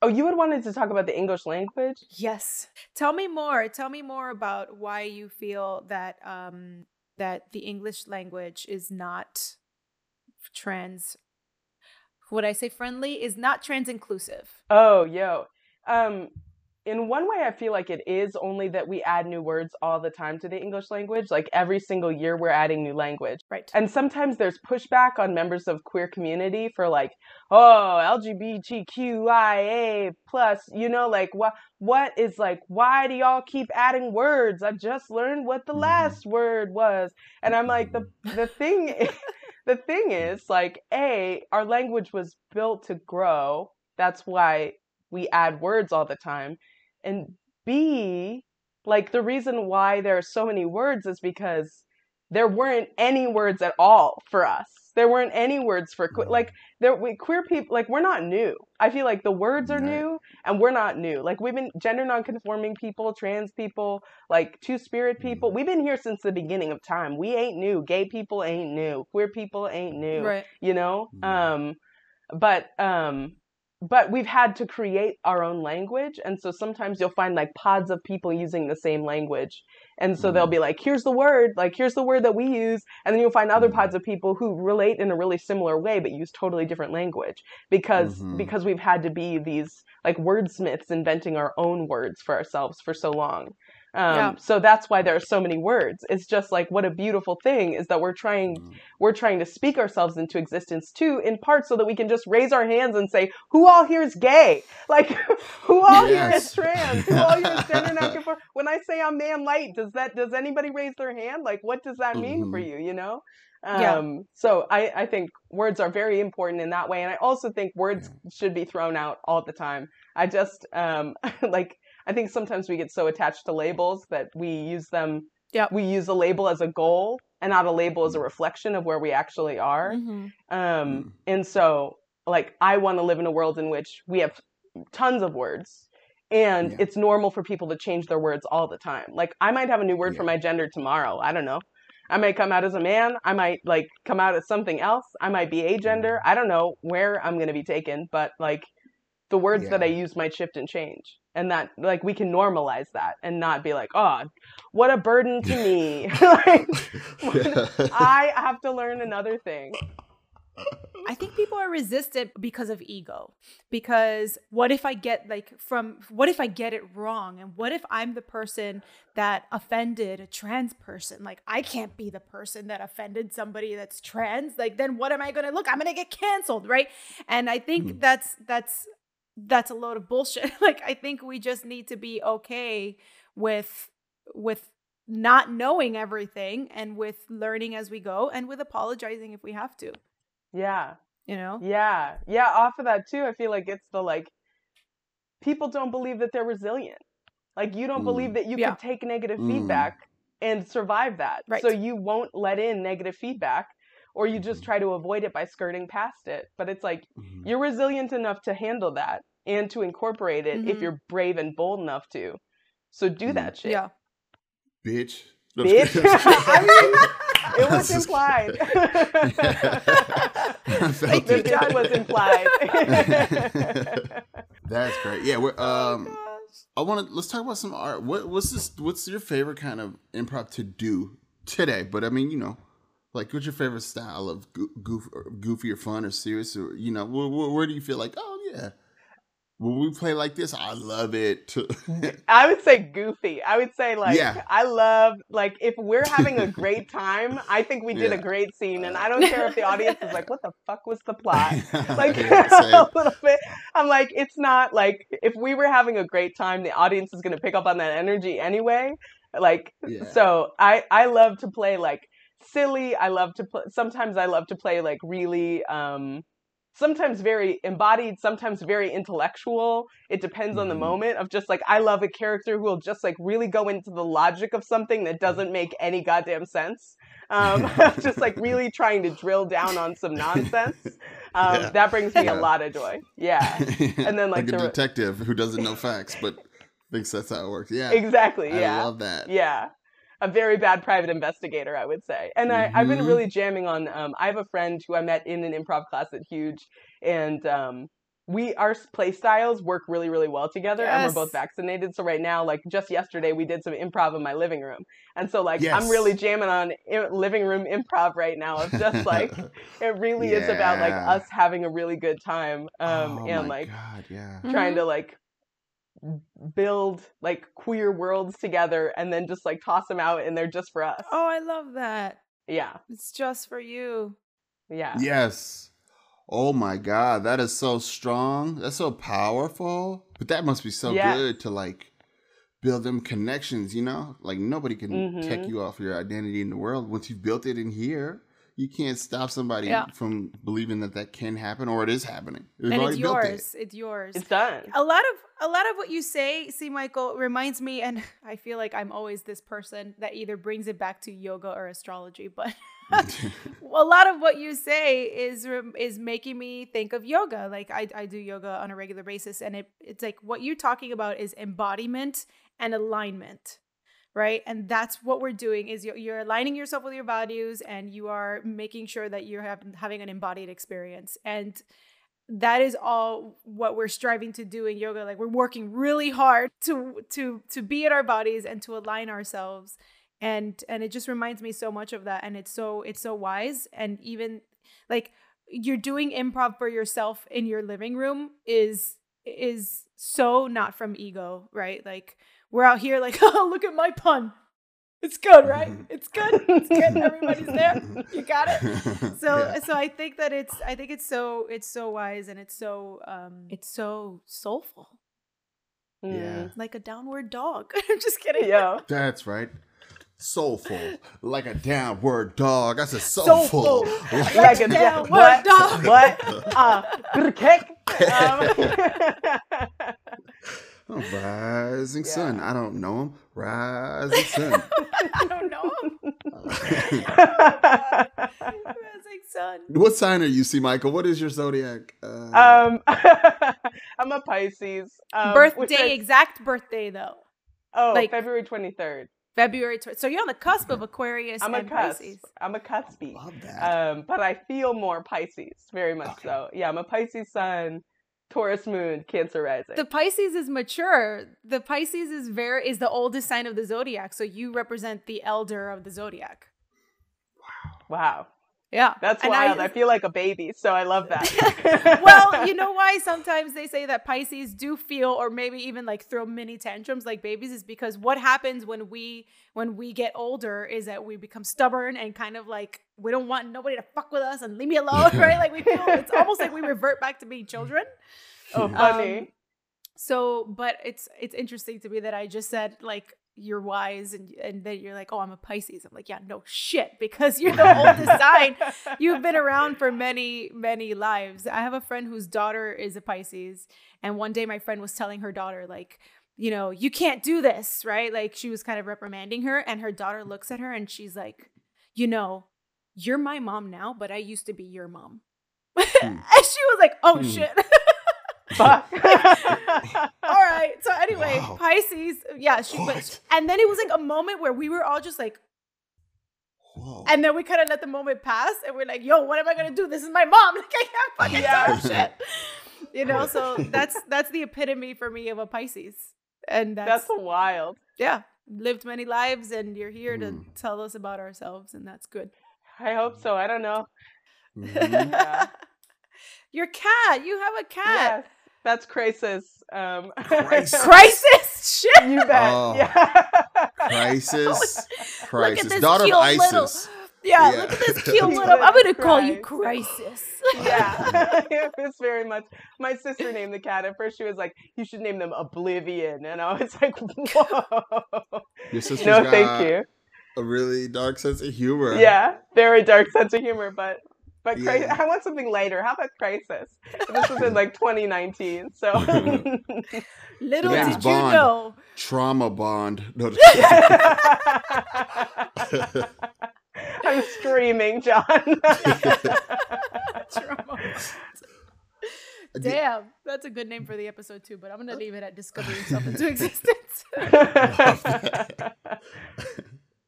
Oh, you had wanted to talk about the English language? Yes. Tell me more. Tell me more about why you feel that um that the English language is not trans would I say friendly is not trans inclusive. Oh, yo. Um in one way, I feel like it is only that we add new words all the time to the English language. Like every single year, we're adding new language. Right. And sometimes there's pushback on members of queer community for like, oh, LGBTQIA plus. You know, like what what is like? Why do y'all keep adding words? I just learned what the mm-hmm. last word was, and I'm like, the the thing. the thing is, like, a our language was built to grow. That's why we add words all the time. And B, like the reason why there are so many words is because there weren't any words at all for us. There weren't any words for que- like there we queer people like we're not new. I feel like the words are new and we're not new. Like we've been gender nonconforming people, trans people, like two spirit people. We've been here since the beginning of time. We ain't new. Gay people ain't new. Queer people ain't new. Right. You know? Um but um but we've had to create our own language and so sometimes you'll find like pods of people using the same language and so mm-hmm. they'll be like here's the word like here's the word that we use and then you'll find other mm-hmm. pods of people who relate in a really similar way but use totally different language because mm-hmm. because we've had to be these like wordsmiths inventing our own words for ourselves for so long um, yeah. So that's why there are so many words. It's just like what a beautiful thing is that we're trying mm. we're trying to speak ourselves into existence too, in part so that we can just raise our hands and say, "Who all here is gay? Like, who all yes. here is trans? Who all here is gender nonconform?" When I say I'm man light, does that does anybody raise their hand? Like, what does that mean mm-hmm. for you? You know. Um, yeah. So I, I think words are very important in that way, and I also think words yeah. should be thrown out all the time. I just um, like I think sometimes we get so attached to labels that we use them. Yeah. We use a label as a goal and not a label as a reflection of where we actually are. Mm-hmm. Um, mm. and so, like, I want to live in a world in which we have tons of words and yeah. it's normal for people to change their words all the time. Like, I might have a new word yeah. for my gender tomorrow. I don't know. I might come out as a man. I might like come out as something else. I might be agender. Mm-hmm. I don't know where I'm going to be taken, but like the words yeah. that I use might shift and change. And that like we can normalize that and not be like, oh, what a burden to me. like, I have to learn another thing. I think people are resistant because of ego. Because what if I get like from what if I get it wrong? And what if I'm the person that offended a trans person? Like I can't be the person that offended somebody that's trans. Like then what am I going to look? I'm going to get canceled, right? And I think mm. that's that's that's a load of bullshit. like I think we just need to be okay with with not knowing everything and with learning as we go and with apologizing if we have to. Yeah. You know? Yeah. Yeah. Off of that too, I feel like it's the like people don't believe that they're resilient. Like you don't Mm. believe that you Yeah. can take negative Mm. feedback and survive that. Right. So you won't let in negative feedback or you just Mhm. try to avoid it by skirting past it. But it's like Mhm. you're resilient enough to handle that and to incorporate it if Mhm. you're brave and bold enough to. So do Mhm. that shit. Yeah. bitch. No, Bitch. I mean, it was This implied. I felt the it. bitch was implied. That's great. Yeah, we're Oh, um. gosh. I want to let's talk about some art. What what's this? What's your favorite kind of improv to do today? But I mean, you know, like what's your favorite style of goof, or goofy or fun or serious or you know, where, where, where do you feel like, oh yeah, when we play like this, I love it. I would say goofy. I would say like Yeah. I love like if we're having a great time, I think we did Yeah. a great scene, and I don't care if the audience is like, "What the fuck was the plot?" Like Yeah, a little bit. I'm like, it's not like if we were having a great time, the audience is gonna pick up on that energy anyway. Like so, I I love to play like silly. I love to play. Sometimes I love to play like really. um sometimes very embodied, sometimes very intellectual. It depends on the Mhm. moment of just like I love a character who will just like really go into the logic of something that doesn't make any goddamn sense. Um, just like really trying to drill down on some nonsense. Um, Yeah. That brings me Yeah. a lot of joy. Yeah, And then, like, a the- detective who doesn't know facts but thinks that's how it works. Yeah, exactly. I Yeah. I love that. Yeah. A very bad private investigator, I would say. And I, I've been Mhm. really jamming on um, I have a friend who I met in an improv class at Huge and um we our play styles work really, really well together and we're both vaccinated. So right now, like just yesterday we did some improv in my living room. And so like I'm really jamming on i- living room improv right now of just like it really is about like us having a really good time. Um oh and my like God, yeah. trying Mhm. to like build like queer worlds together and then just like toss them out and they're just for us. Oh, I love that. Yeah. It's just for you. Yeah. Yes. Oh my God, that is so strong. That's so powerful. But that must be so Yes. good to like build them connections, you know? Like nobody can take Mhm. you off your identity in the world. Once you've built it in here, you can't stop somebody Yeah. from believing that that can happen or it is happening. They've and it's already it. yours. It's yours. It's done. a lot of a lot of what you say C. Michael reminds me and i feel like i'm always this person that either brings it back to yoga or astrology but a lot of what you say is is making me think of yoga like I, I do yoga on a regular basis and it, it's like what you're talking about is embodiment and alignment right? And that's what we're doing is you're, you're aligning yourself with your values and you are making sure that you're have, having an embodied experience. And that is all what we're striving to do in yoga. Like we're working really hard to to to be in our bodies and to align ourselves. And and it just reminds me so much of that. And it's so it's so wise. And even like you're doing improv for yourself in your living room is is so not from ego right? Like we're out here like oh look at my pun it's good right it's good it's good everybody's there you got it so Yeah. so i think that it's i think it's so it's so wise and it's so um it's so soulful Yeah. like a downward dog i'm just kidding Mm. Yeah. That's right. Soulful, like a downward dog. I said soulful, Soulful. like, Like a downward what? dog. What? Uh, good. Um, Oh, rising sun. I don't know him. Rising sun. i don't know him. Rising sun. what sign are you, C. Michael? What is your zodiac? Uh, um, I'm a Pisces. Um, birthday I- exact birthday though oh, like- February 23rd. february tw- so you're on the cusp of aquarius I'm a cusp. pisces I'm a cuspy. love that. Um, but I feel more Pisces, very much Okay. so. Yeah, I'm a Pisces sun, Taurus moon, Cancer rising. the pisces is mature the pisces is very is the oldest sign of the zodiac so you represent the elder of the zodiac wow, Wow. yeah that's And wild. I, feel like a baby, so I love that. well, you know why sometimes they say that Pisces do feel or maybe even like throw mini tantrums like babies is because what happens when we when we get older is that we become stubborn and kind of like we don't want nobody to fuck with us and leave me alone, right? Like we feel it's almost like we revert back to being children. oh, funny. Um, so, but it's it's interesting to me that I just said like you're wise and and then you're like, oh, I'm a Pisces. I'm like, yeah, no shit, because you're the oldest sign. You've been around for many, many lives. I have a friend whose daughter is a Pisces, and one day my friend was telling her daughter, like, you know, you can't do this, right? Like she was kind of reprimanding her, and her daughter looks at her and she's like, you know, you're my mom now, but I used to be your mom. Hmm. and she was like, oh Hmm. shit. Fuck. all right. So anyway, Wow. Pisces, yeah, she but What? and then it was like a moment where we were all just like Whoa. and then we kind of let the moment pass and we're like, yo, what am I gonna do? This is my mom. Like I can't fucking Yeah. tell shit. You know, so that's that's the epitome for me of a Pisces. And that's, That's wild. yeah, lived many lives and you're here to Mm. tell us about ourselves and that's good. I hope so. I don't know. Mhm. Yeah. Your cat, you have a cat. Yes, that's crisis. Um, Crisis. Crisis shit. you bet. Oh. Yeah. Crisis. Crisis. this Daughter of cute little- ISIS. Yeah, Yeah. look at this cute little. I'm gonna call you Crisis. yeah, it's very much. My sister named the cat. At first, she was like, "You should name them Oblivion," and I was like, "Whoa, Your sister's no, got thank you." A really dark sense of humor. Yeah, very dark sense of humor, but but cri- Yeah. I want something lighter. How about Crisis? This was in like 2019, so Little The name's did you know. Trauma bond. No, I'm screaming, John. Trauma. Damn, that's a good name for the episode too. But I'm gonna leave it at discovering yourself into existence.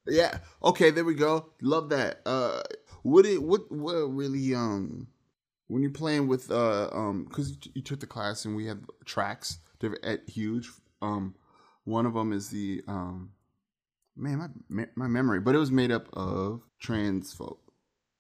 Yeah. Okay, there we go. Love that. Uh what it what what really um when you're playing with uh um cuz you, you took the class and we have tracks they're at huge um one of them is the um man my my memory but it was made up of trans folk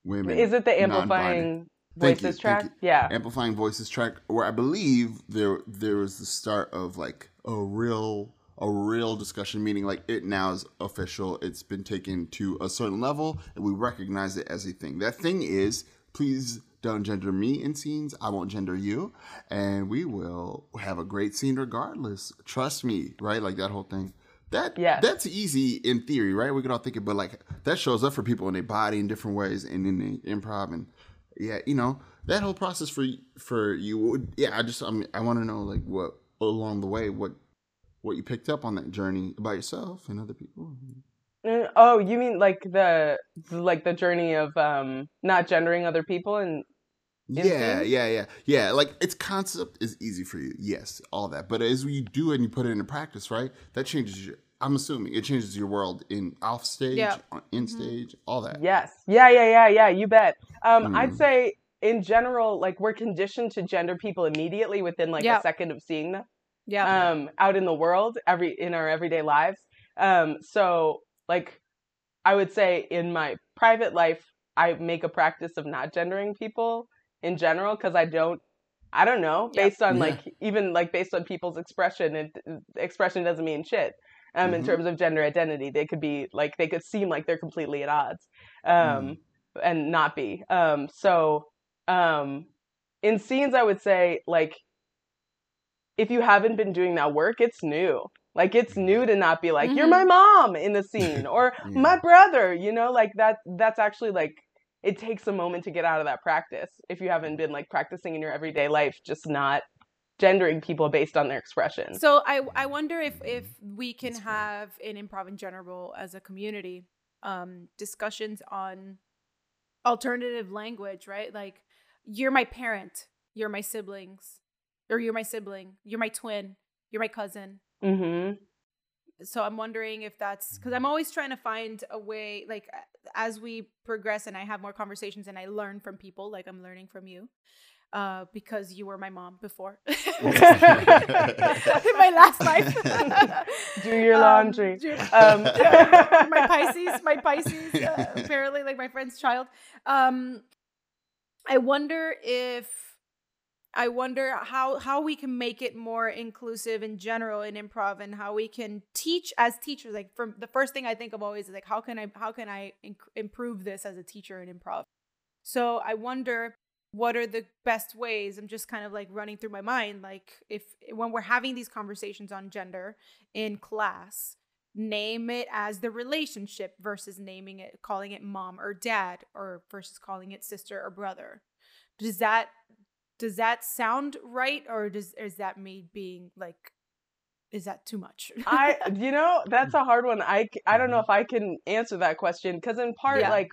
women Is it the amplifying Thank you, voices thank track? you. Yeah. amplifying voices track where i believe there there was the start of like a real a real discussion meaning like it now is official. It's been taken to a certain level and we recognize it as a thing. That thing is please don't gender me in scenes. I won't gender you. And we will have a great scene regardless. Trust me right? Like that whole thing. That Yes. that's easy in theory right? We can all think it but like that shows up for people in their body in different ways and in the improv and yeah, you know that whole process for for you. would- Yeah, I just I mean, I want to know like what along the way what what you picked up on that journey about yourself and other people. Uh, Oh, you mean like the like the journey of um not gendering other people and Yeah, scenes? yeah, yeah, yeah. Like its concept is easy for you. Yes, all that. But as you do it and you put it into practice, right? That changes your. I'm assuming it changes your world in off stage, Yeah. on- in Mhm. stage, all that. Yes. Yeah, yeah, yeah, yeah, you bet. Um I'd Mm. say in general like we're conditioned to gender people immediately within like Yeah. a second of seeing them. Yeah. um out in the world every in our everyday lives um so like i would say in my private life i make a practice of not gendering people in general because i don't i don't know Yeah. based on Yeah. like even like based on people's expression it expression doesn't mean shit um in Mhm. terms of gender identity they could be like they could seem like they're completely at odds um and not be um so um in scenes i would say like if you haven't been doing that work, it's new. Like it's new to not be like you're my mom in the scene or Yeah. my brother, you know, like that that's actually like it takes a moment to get out of that practice if you haven't been like practicing in your everyday life just not gendering people based on their expression. So I I wonder if if we can have in improv in general as a community um discussions on alternative language, right? Like you're my parent, you're my siblings, or you're my sibling, you're my twin, you're my cousin. Mm-hmm. So I'm wondering if that's cuz I'm always trying to find a way like as we progress and I have more conversations and I learn from people, like I'm learning from you. Uh, because you were my mom before. in my last life. Do your Um, laundry. do- Um, my Pisces, my Pisces, uh, apparently like my friend's child. Um, I wonder if I wonder how how we can make it more inclusive in general in improv and how we can teach as teachers. Like from the first thing I think of always is like how can I how can I inc- improve this as a teacher in improv. So I wonder what are the best ways i'm just kind of like running through my mind like if when we're having these conversations on gender in class name it as the relationship versus naming it calling it mom or dad or versus calling it sister or brother does that does that sound right or does is that me being like is that too much I, you know, that's a hard one. i i don't know Mhm. if I can answer that question because in part, Yeah. like,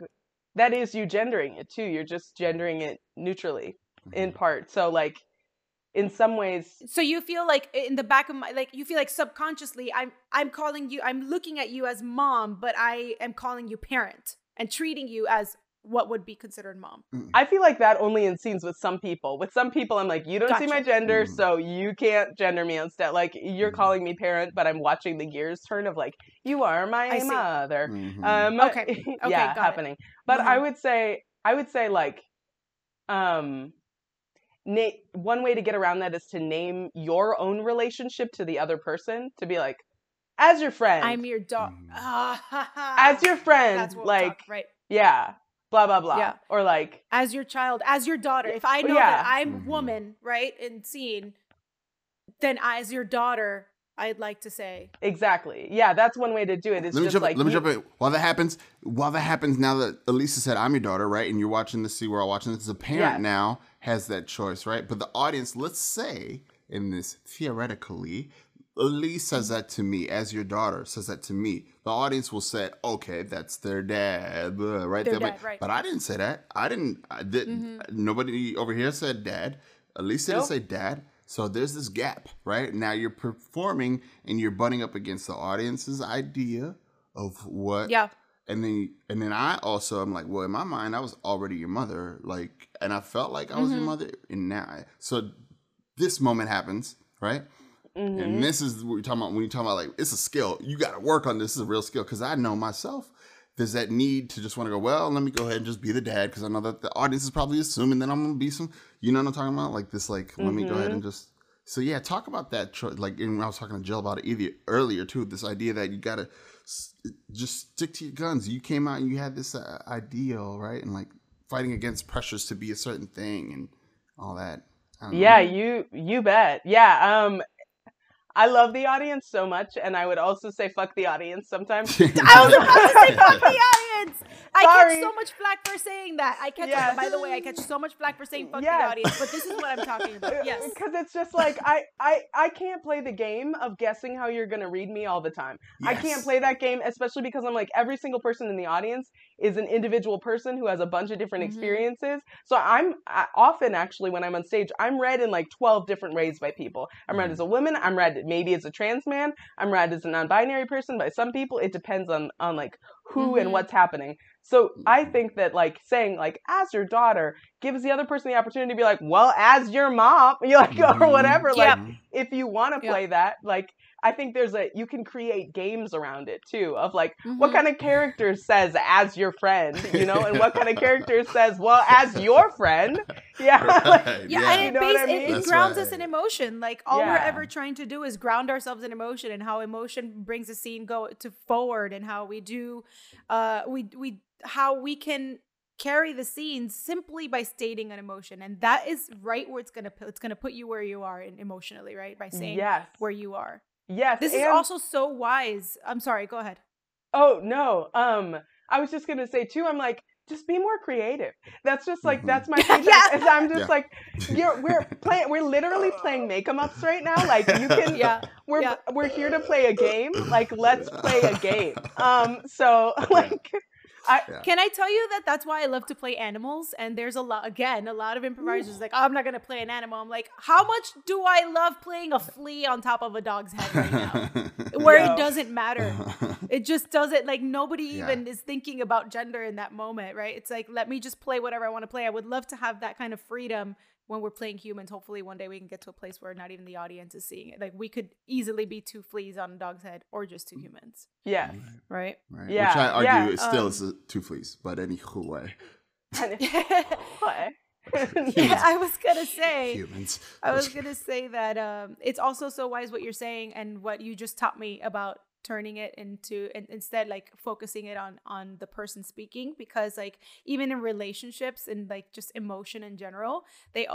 that is you gendering it too. You're just gendering it neutrally in part. So like, in some ways, so you feel like in the back of my like you feel like subconsciously i'm i'm calling you i'm looking at you as mom but i am calling you parent and treating you as what would be considered mom I feel like that only in scenes with some people. With some people, I'm like, you don't see my gender, Mhm. so you can't gender me instead. Like, you're Mhm. calling me parent, but I'm watching the gears turn of like, you are my I see. mother. Mhm. Um, Okay. Okay, yeah, got it. happening. But I Mhm. would say, I would say like, um, na- one way to get around that is to name your own relationship to the other person. To be like, as your friend, i'm your dog as your friend, that's what like, like right yeah, blah blah blah, Yeah. or like, as your child as your daughter if i Yeah. know that i'm Mhm. woman right and seen then as your daughter i'd like to say exactly, yeah, that's one way to do it. It's let me just jump. like, let me you- jump in. While that happens, while that happens, now that Elisa said I'm your daughter, right, and you're watching this, see, we're all watching this. A parent Yes. now has that choice, right? But the audience, let's say, in this theoretically, Elise says that to me as your daughter says that to me. The audience will say, "Okay, that's their dad," right? Their dad, right. But I didn't say that. I didn't. I did. Mhm. Nobody over here said dad. Elise didn't Nope. say dad. So there's this gap, right? Now you're performing and you're butting up against the audience's idea of what yeah and then and then I also am like, well, in my mind, I was already your mother, like, and I felt like I was your Mhm. mother, and now, I, so this moment happens, right? Mhm. And this is what you're talking about when you're talking about like it's a skill. You got to work on this. This is a real skill because I know myself. There's that need to just want to go. Well, let me go ahead and just be the dad because I know that the audience is probably assuming that I'm gonna be some. You know what I'm talking about? Like this. Like let me go ahead Mhm. and just. So yeah, talk about that. Like and I was talking to Jill about it either, earlier too. This idea that you gotta just stick to your guns. You came out and you had this uh, ideal, right? And like fighting against pressures to be a certain thing and all that. Don't know. Yeah, you you bet. Yeah, um I love the audience so much and I would also say fuck the audience sometimes. I was about to say fuck the audience. I Sorry. catch so much flack for saying that. I catch. Yes. By the way, I catch so much flack for saying fuck Yes. the audience. But this is what I'm talking about. Yes. Because it's just like I, I I can't play the game of guessing how you're gonna read me all the time. I can't play that game, especially because I'm like every single person in the audience is an individual person who has a bunch of different Mhm. experiences. So I'm I, often actually when I'm on stage, I'm read in like 12 different ways by people. I'm read Mhm. as a woman. I'm read maybe as a trans man. I'm read as a non-binary person. By some people, it depends on on like who Mhm. and what's happening. So I Mhm. think that like saying like as your daughter gives the other person the opportunity to be like, well, as your mom, you like or Mhm. whatever. Yeah. Like if you want to play that, like I think there's a you can create games around it too of like what Mhm. kind of character says as your friend, you know, and what kind of character says well as your friend, yeah. like, Yeah, yeah. and You it, know what base, I it, mean? it That's grounds right. us in emotion. Like all we're ever trying to do is ground ourselves in emotion, and how emotion brings a scene go to forward, and how we do, uh, we we how we can carry the scene simply by stating an emotion, and that is right where it's gonna pu- it's gonna put you where you are in, emotionally, right? By saying yes, where you are. Yes. This is also so wise. I'm sorry. Go ahead. Oh no. Um, I was just gonna say too. I'm like, just be more creative. That's just like Mhm. that's my feedback. Yeah. is I'm just Yeah. like, you're we're playing. We're literally playing make em ups right now. Like you can. Yeah. We're yeah. we're here to play a game. Like let's play a game. Um. So like, Can I tell you that that's why I love to play animals? And there's a lot, again, a lot of improvisers like, oh, I'm not going to play an animal. I'm like, how much do I love playing a flea on top of a dog's head right now? Where Yeah. it doesn't matter. It just doesn't, like, nobody Yeah. even is thinking about gender in that moment, right? It's like, let me just play whatever I want to play. I would love to have that kind of freedom when we're playing humans. Hopefully, one day we can get to a place where not even the audience is seeing it. Like, we could easily be two fleas on a dog's head or just two humans, Yeah. right? Right. Yeah, Which I argue yeah, is still um, is two fleas, but anyway. what? Yeah, I was gonna say. Humans. I was gonna say that um, it's also so wise what you're saying and what you just taught me about turning it into and instead like focusing it on on the person speaking because like even in relationships and like just emotion in general they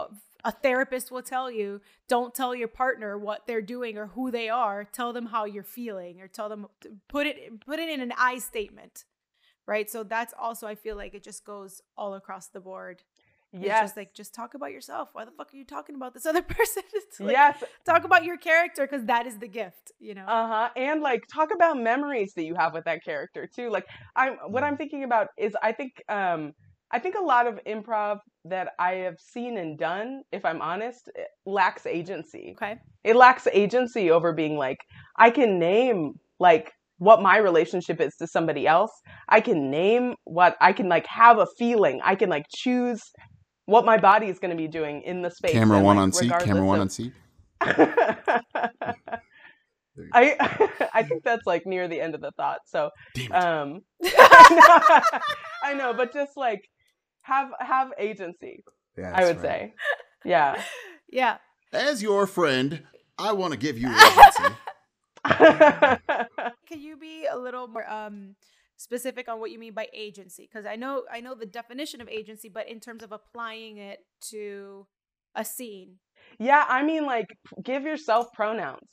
a therapist will tell you don't tell your partner what they're doing or who they are. Tell them how you're feeling or tell them put it put it in an i statement right? So that's also i feel like it just goes all across the board yeah. just like just talk about yourself. Why the fuck are you talking about this other person? Like, yes. Talk about your character because that is the gift, you know. Uh huh. And like talk about memories that you have with that character too. Like I'm what I'm thinking about is I think um I think a lot of improv that I have seen and done, if I'm honest, lacks agency. Okay. It lacks agency over being like I can name like what my relationship is to somebody else. I can name what I can like have a feeling. I can like choose what my body is going to be doing in the space. Camera one like, on seat. Camera one of... on seat. I I think that's like near the end of the thought. So um I know, but just like have have agency. Yeah, I would right. say. Yeah. Yeah. As your friend, I want to give you agency. Can you be a little more um specific on what you mean by agency because i know i know the definition of agency but in terms of applying it to a scene. Yeah i mean like give yourself pronouns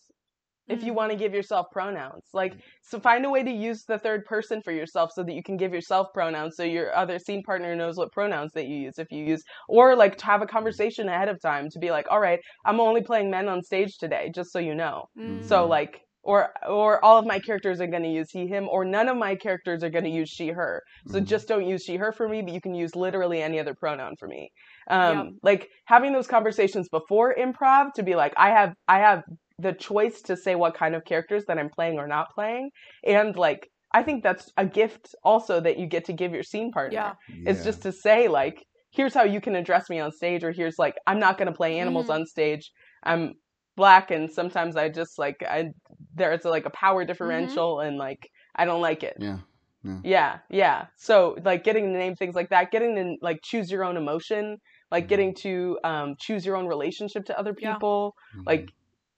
if you want to mm. give yourself pronouns. Like mm. so find a way to use the third person for yourself so that you can give yourself pronouns so your other scene partner knows what pronouns that you use if you use or like to have a mm. conversation ahead of time to be like all right i'm only playing men on stage today just so you know. Mm-hmm. so like or or all of my characters are going to use he him or none of my characters are going to use she her so mm-hmm. just don't use she her for me but you can use literally any other pronoun for me um yep. like having those conversations before improv to be like i have i have the choice to say what kind of characters that i'm playing or not playing and like i think that's a gift also that you get to give your scene partner yeah. yeah. it's just to say like here's how you can address me on stage or here's like i'm not going to play animals mm-hmm. on stage i'm black and sometimes I just like I there's like a power mm-hmm. differential mm-hmm. and like I don't like it. Yeah. Yeah. yeah. yeah, So like getting to name things like that, getting to like choose your own emotion, like mm-hmm. getting to um, choose your own relationship to other people. Yeah. Mm-hmm. Like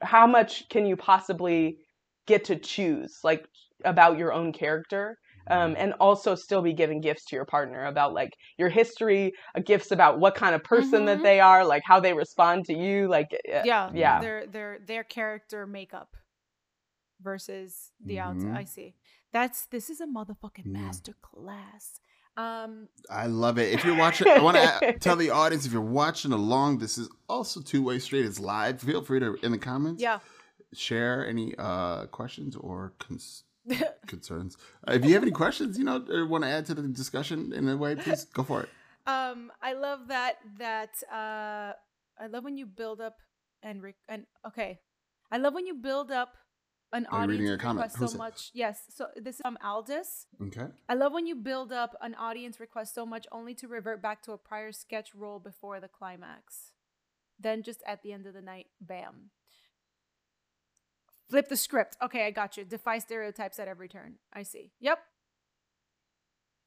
how much can you possibly get to choose like about your own character? Um, and also still be giving gifts to your partner about like your history, uh, gifts about what kind of person mm-hmm. that they are, like how they respond to you, like uh, yeah, yeah, their their their character makeup versus the mm-hmm. outside. I see. That's this is a motherfucking yeah. master class. Um, I love it. If you're watching, I want to tell the audience if you're watching along, this is also two way street. It's live. Feel free to in the comments. Yeah. Share any uh, questions or cons- concerns. Uh, if you have any questions, you know, or want to add to the discussion in a way, please go for it. Um, I love that. That uh, I love when you build up and re- and okay, I love when you build up an Are audience request so much. Yes, so this is from Aldous. Okay. I love when you build up an audience request so much only to revert back to a prior sketch role before the climax. Then just at the end of the night, bam. Flip the script. Okay, I got you. Defy stereotypes at every turn. I see. Yep.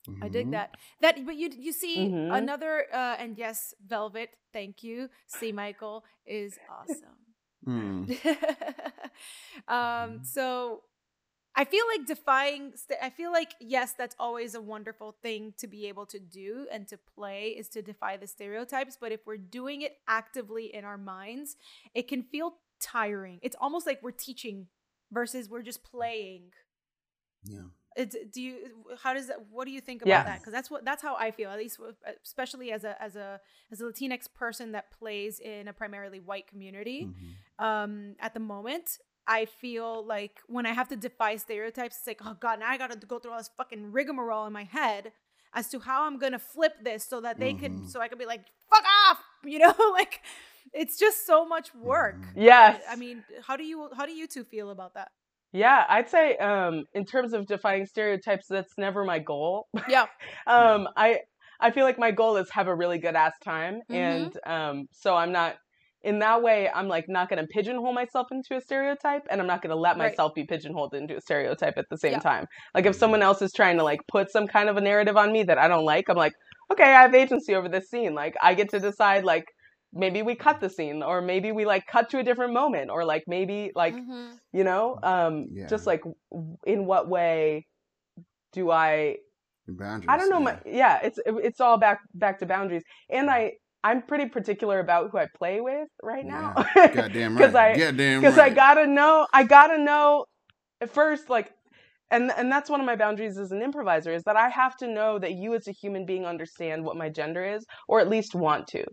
Mm-hmm. I dig mm-hmm. that. That, but you you see mm-hmm. another uh, and yes, Velvet. Thank you. C. Michael is awesome. Mm. um. Mm-hmm. So I feel like defying, st- I feel like, yes, that's always a wonderful thing to be able to do and to play is to defy the stereotypes. But if we're doing it actively in our minds, it can feel tiring. It's almost like we're teaching versus we're just playing. Yeah. It's, do you how does that what do you think about that because that's what that's how i feel at least especially as a as a as a latinx person that plays in a primarily white community mm-hmm. um at the moment i feel like when i have to defy stereotypes it's like oh god now i gotta go through all this fucking rigmarole in my head as to how i'm gonna flip this so that they mm-hmm. can so i can be like fuck off you know like it's just so much work. Mm-hmm. Yes. I mean, how do you how do you two feel about that? Yeah, I'd say um in terms of defining stereotypes that's never my goal. Yeah. um I I feel like my goal is have a really good ass time mm-hmm. and um so I'm not in that way I'm like not going to pigeonhole myself into a stereotype and I'm not going to let myself right. be pigeonholed into a stereotype at the same yeah. time. Like if someone else is trying to like put some kind of a narrative on me that I don't like, I'm like, okay, I have agency over this scene. Like I get to decide like maybe we cut the scene or maybe we like cut to a different moment or like maybe like Mhm. you know um Yeah. just like in what way do i Boundaries. i don't know yeah. my yeah it's it's all back back to boundaries and i i'm pretty particular about who i play with right now Goddamn right. because i Goddamn because right. i gotta know i gotta know at first like and and that's one of my boundaries as an improviser is that i have to know that you as a human being understand what my gender is or at least want to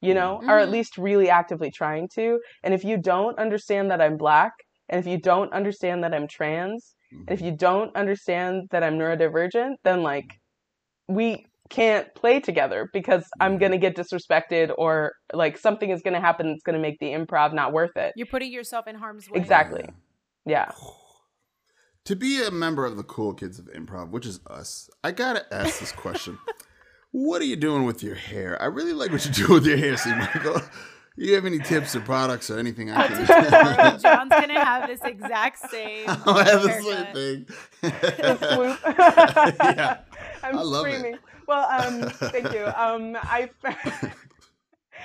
you know or at Mhm. least really actively trying to and if you don't understand that i'm black and if you don't understand that i'm trans and if you don't understand that i'm neurodivergent then like we can't play together because i'm gonna get disrespected or like something is gonna happen that's gonna make the improv not worth it You're putting yourself in harm's way. Exactly. yeah To be a member of the cool kids of improv, which is us, I gotta ask this question. what are you doing with your hair? I really like what you do with your hair, C. Michael. You have any tips or products or anything I Tomorrow, can John's gonna have this exact same. I have the haircut. same The thing. swoop. yeah. I'm I love it. screaming. Well, um, thank you. Um, I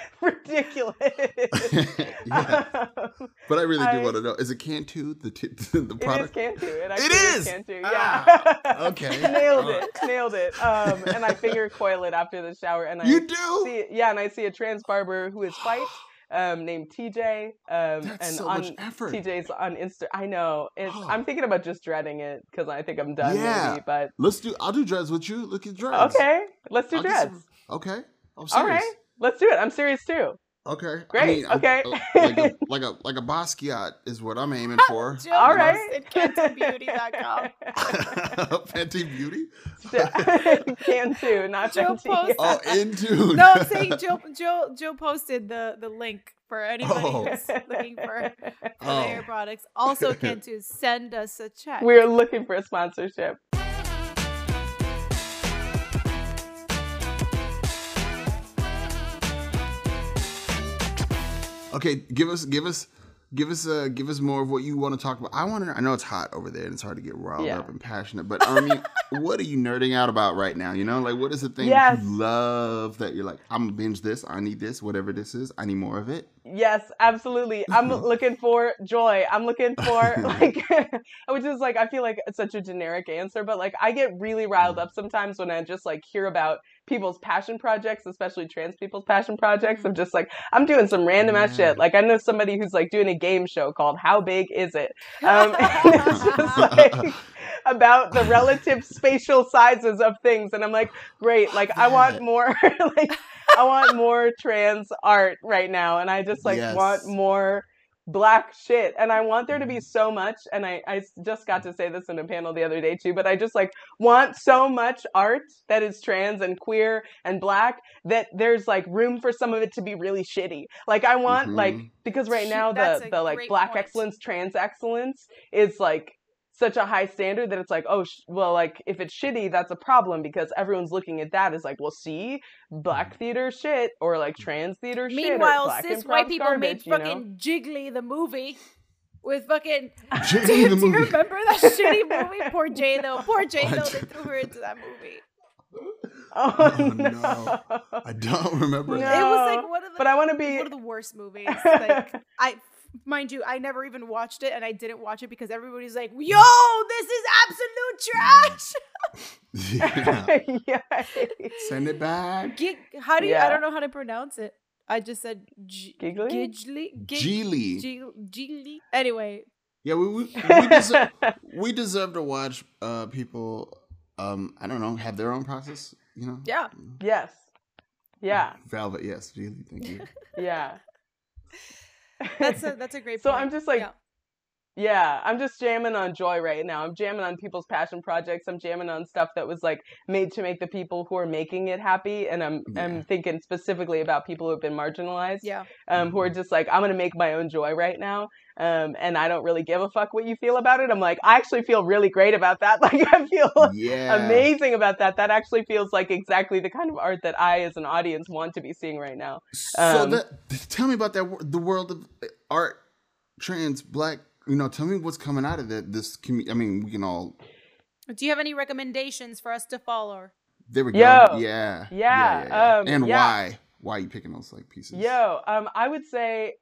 ridiculous. Yeah. Um, But I really do I- want to know: is it Cantu the t- the product? It is? Cantu. It, It is! Cantu. Ah, Yeah. okay. nailed it. Nailed it. Um, and I finger coil it after the shower, and I You do? see, yeah, and I see a trans barber who is white, um, named TJ. Um, That's and so on much effort. TJ's on Insta. I know. It's. Oh. I'm thinking about just dreading it because I think I'm done. Yeah. Maybe, but Let's do. I'll do dreads with you. Look at dreads. okay, let's do I'll dreads. some- Okay. I'm All serious. right, let's do it. I'm serious too. Okay. Great, I mean, okay. a- like a like a like a Basquiat is what I'm aiming for. Jill All All right. right. CantuBeauty.com. Fenty Beauty. Cantu, not Jill Fenty. post- Oh, in tune. No, I'm saying Jill, Jill, Jill posted the the link for anybody Oh. who's looking for, for Oh. hair products. Also, Cantu send us a check. We're looking for a sponsorship. Okay, give us give us give us uh give us more of what you want to talk about. I want to. I know it's hot over there and it's hard to get riled Yeah. up and passionate, but I mean, what are you nerding out about right now? You know, like what is the thing Yes. that you love that you're like, I'm gonna binge this. I need this. Whatever this is, I need more of it. Yes, absolutely. I'm looking for joy. I'm looking for like, which is like I feel like it's such a generic answer, but like I get really riled up sometimes when I just like hear about people's passion projects, especially trans people's passion projects. I'm just like I'm doing some random ass shit. Like I know somebody who's like doing a game show called How Big Is It? Um, and it's just like about the relative spatial sizes of things, and I'm like, great. Like I want more. like I want more trans art right now, and I just like Yes. want more black shit and i want there to be so much and I, I just got to say this in a panel the other day too but i just like want so much art that is trans and queer and black that there's like room for some of it to be really shitty like i want like Mhm. because right now the the like black point. excellence trans excellence is like such a high standard that it's like oh sh- well like if it's shitty that's a problem because everyone's looking at that as like well see black mm. theater shit or like trans theater shit or Meanwhile, black cis white people made garbage, you know? fucking Jiggly the movie with fucking. Jiggy Do, the do you remember that shitty movie? Poor J Lo. Poor J Lo. I They threw her into that movie. Oh, Oh, no. no. I don't remember No. that. It was like one of the. But I want to be. one of the worst movies. Like I, mind you, I never even watched it, and I didn't watch it because everybody's like, "Yo, this is absolute trash." Yeah. Yikes. Send it back. Gig, how do you? Yeah. I don't know how to pronounce it. I just said G- Giggly? Gidgely, Gig- Geely. Anyway, Yeah, we we, we, deserve, we deserve to watch uh, people. Um, I don't know, have their own process. You know. yeah. yes. Yeah. Velvet. Yes, Geely. Thank you. Yeah. That's a that's a great. So point. I'm just like, Yeah. Yeah, I'm just jamming on joy right now. I'm jamming on people's passion projects. I'm jamming on stuff that was like made to make the people who are making it happy. And I'm Yeah. I'm thinking specifically about people who have been marginalized. yeah. Um, who are just like, I'm gonna make my own joy right now. Um, and I don't really give a fuck what you feel about it. I'm like, I actually feel really great about that. Like I feel Yeah. amazing about that. That actually feels like exactly the kind of art that I as an audience want to be seeing right now. So Um, that tell me about that the world of art, trans, black. You know, tell me what's coming out of that. This commu- I mean, we can all. Do you have any recommendations for us to follow? There we go. Yo. Yeah. Yeah, um, and yeah. why? why are you picking those like pieces? Yo, um, I would say,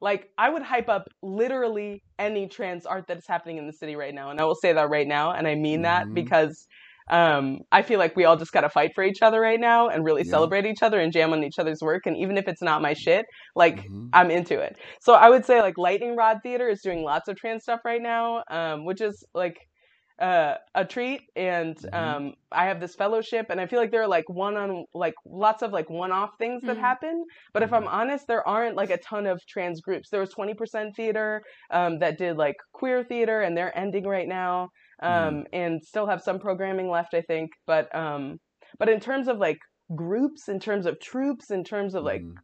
like, I would hype up literally any trans art that is happening in the city right now, and I will say that right now, and I mean that Mhm. because um, I feel like we all just gotta fight for each other right now and really Yeah. celebrate each other and jam on each other's work, and even if it's not my shit, like. Mhm. I'm into it. So I would say like Lightning Rod Theater is doing lots of trans stuff right now, um, which is like uh, a treat. And Mhm. um, I have this fellowship, and I feel like there are like one on like lots of like one off things that Mhm. happen. But if I'm honest, there aren't like a ton of trans groups. There was 20% Theater um, that did like queer theater, and they're ending right now, um, and still have some programming left, I think. But um, but in terms of like groups, in terms of troupes, in terms of like Mhm.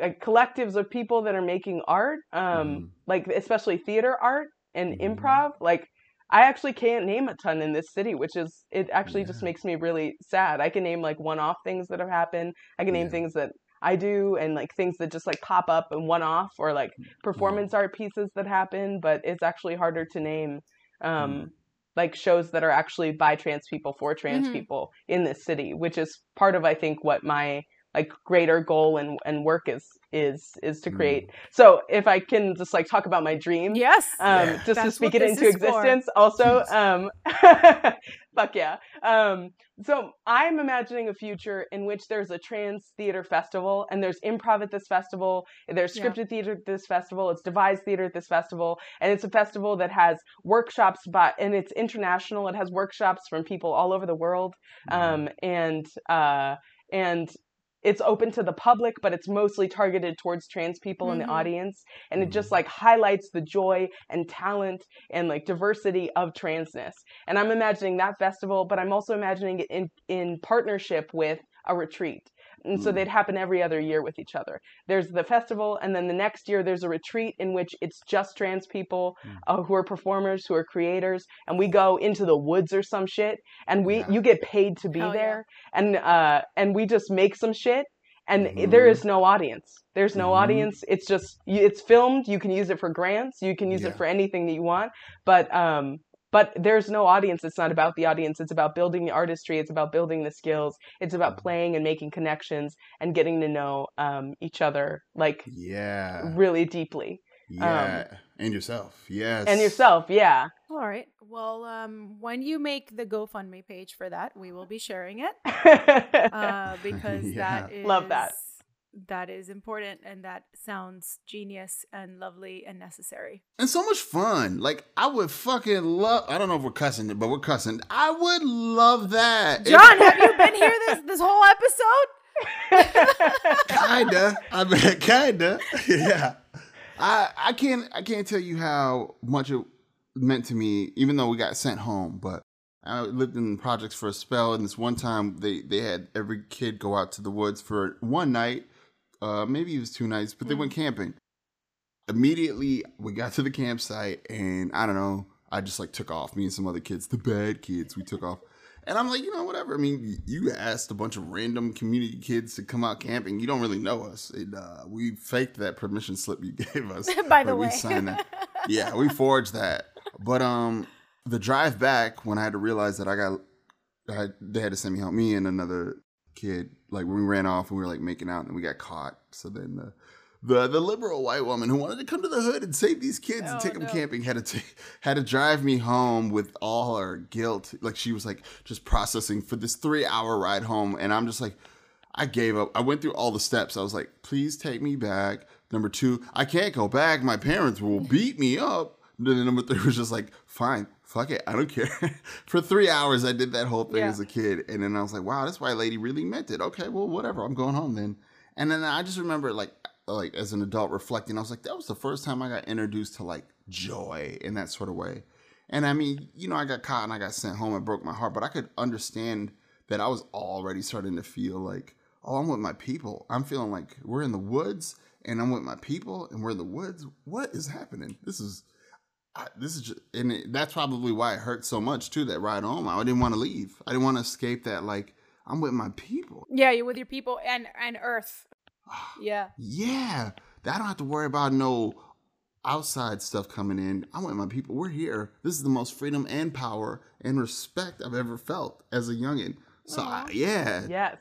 like collectives of people that are making art um Mhm. like especially theater art and improv like i actually can't name a ton in this city which is it actually just makes me really sad i can name like one-off things that have happened i can name Yeah. things that i do and like things that just like pop up and one-off or like performance art pieces that happen but it's actually harder to name um Mm. Like shows that are actually by trans people for trans Mhm. people in this city which is part of i think what my like greater goal and and work is is is to Mm. create so if i can just like talk about my dream Yes. um Yeah. just to speak it into is for. existence also Please. um fuck yeah um so i'm imagining a future in which there's a trans theater festival and there's improv at this festival there's Yeah. scripted theater at this festival it's devised theater at this festival and it's a festival that has workshops by and it's international it has workshops from people all over the world Mm-hmm. um, and uh, and it's open to the public, but it's mostly targeted towards trans people in the Mhm. audience, and it just Mhm. like highlights the joy and talent and like diversity of transness. And I'm imagining that festival, but I'm also imagining it in in partnership with a retreat. And so Mm. they'd happen every other year with each other. There's the festival, and then the next year there's a retreat in which it's just trans people Mm. uh, who are performers, who are creators, and we go into the woods or some shit, and we Yeah. you get paid to be Hell yeah. there, and uh, and we just make some shit, and Mhm. there is no audience. There's no Mhm. audience. It's just it's filmed. You can use it for grants. You can use Yeah. it for anything that you want, but um. But there's no audience. It's not about the audience. It's about building the artistry. It's about building the skills. It's about Mhm. playing and making connections and getting to know um, each other like Yeah. really deeply. Yeah. and yourself. Yes. And yourself, yeah. All right. Well, um, when you make the GoFundMe page for that, we will be sharing it uh, because that is Love that. That is important, and that sounds genius and lovely and necessary. And so much fun. Like I would fucking love. I don't know if we're cussing it, but we're cussing. I would love that. John, have you been here this this whole episode? kinda. I mean, kinda. yeah. I I can't I can't tell you how much it meant to me, even though we got sent home. But I lived in projects for a spell, and this one time they they had every kid go out to the woods for one night, uh, maybe it was two nights, but they went camping. Immediately, we got to the campsite, and I don't know. I just like took off. Me and some other kids, the bad kids, we took off. And I'm like, you know, whatever. I mean, you asked a bunch of random community kids to come out camping. You don't really know us. And, uh, we faked that permission slip you gave us. By the but we signed that. yeah, we forged that. But um, the drive back when I had to realize that I got, I, they had to send me home. Me and another kid, like when we ran off and we were like making out and we got caught. So then the the the liberal white woman who wanted to come to the hood and save these kids and Oh, take them no. camping had to ta- had to drive me home with all her guilt. Like she was like just processing for this three hour ride home, and I'm just like. I gave up. I went through all the steps. I was like, please take me back. Number two, I can't go back. My parents will beat me up. Then number three was just like, fine, fuck it. I don't care. For three hours, I did that whole thing Yeah. as a kid. And then I was like, wow, this white lady really meant it. Okay, well, whatever. I'm going home then. And then I just remember like, like as an adult reflecting, I was like, that was the first time I got introduced to like joy in that sort of way. And I mean, you know, I got caught and I got sent home. and broke my heart, but I could understand that I was already starting to feel like, oh, I'm with my people. I'm feeling like we're in the woods and I'm with my people and we're in the woods. What is happening? This is, I, this is just, and it, that's probably why it hurt so much too. That ride home, I didn't want to leave. I didn't want to escape that. Like I'm with my people. yeah, you're with your people and and Earth. Yeah. Yeah, that I don't have to worry about no outside stuff coming in. I'm with my people. We're here. This is the most freedom and power and respect I've ever felt as a youngin. So I, yeah, Yes.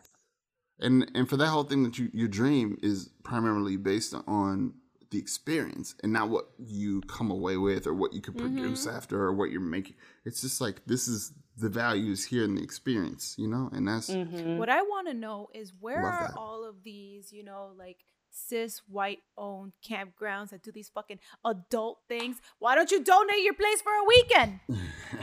and and for that whole thing that you your dream is primarily based on the experience and not what you come away with or what you could produce Mhm. after or what you're making. It's just like this is the values here in the experience, you know, and that's Mhm. What I want to know is where are that. all of these, you know, like cis white owned campgrounds that do these fucking adult things? Why don't you donate your place for a weekend?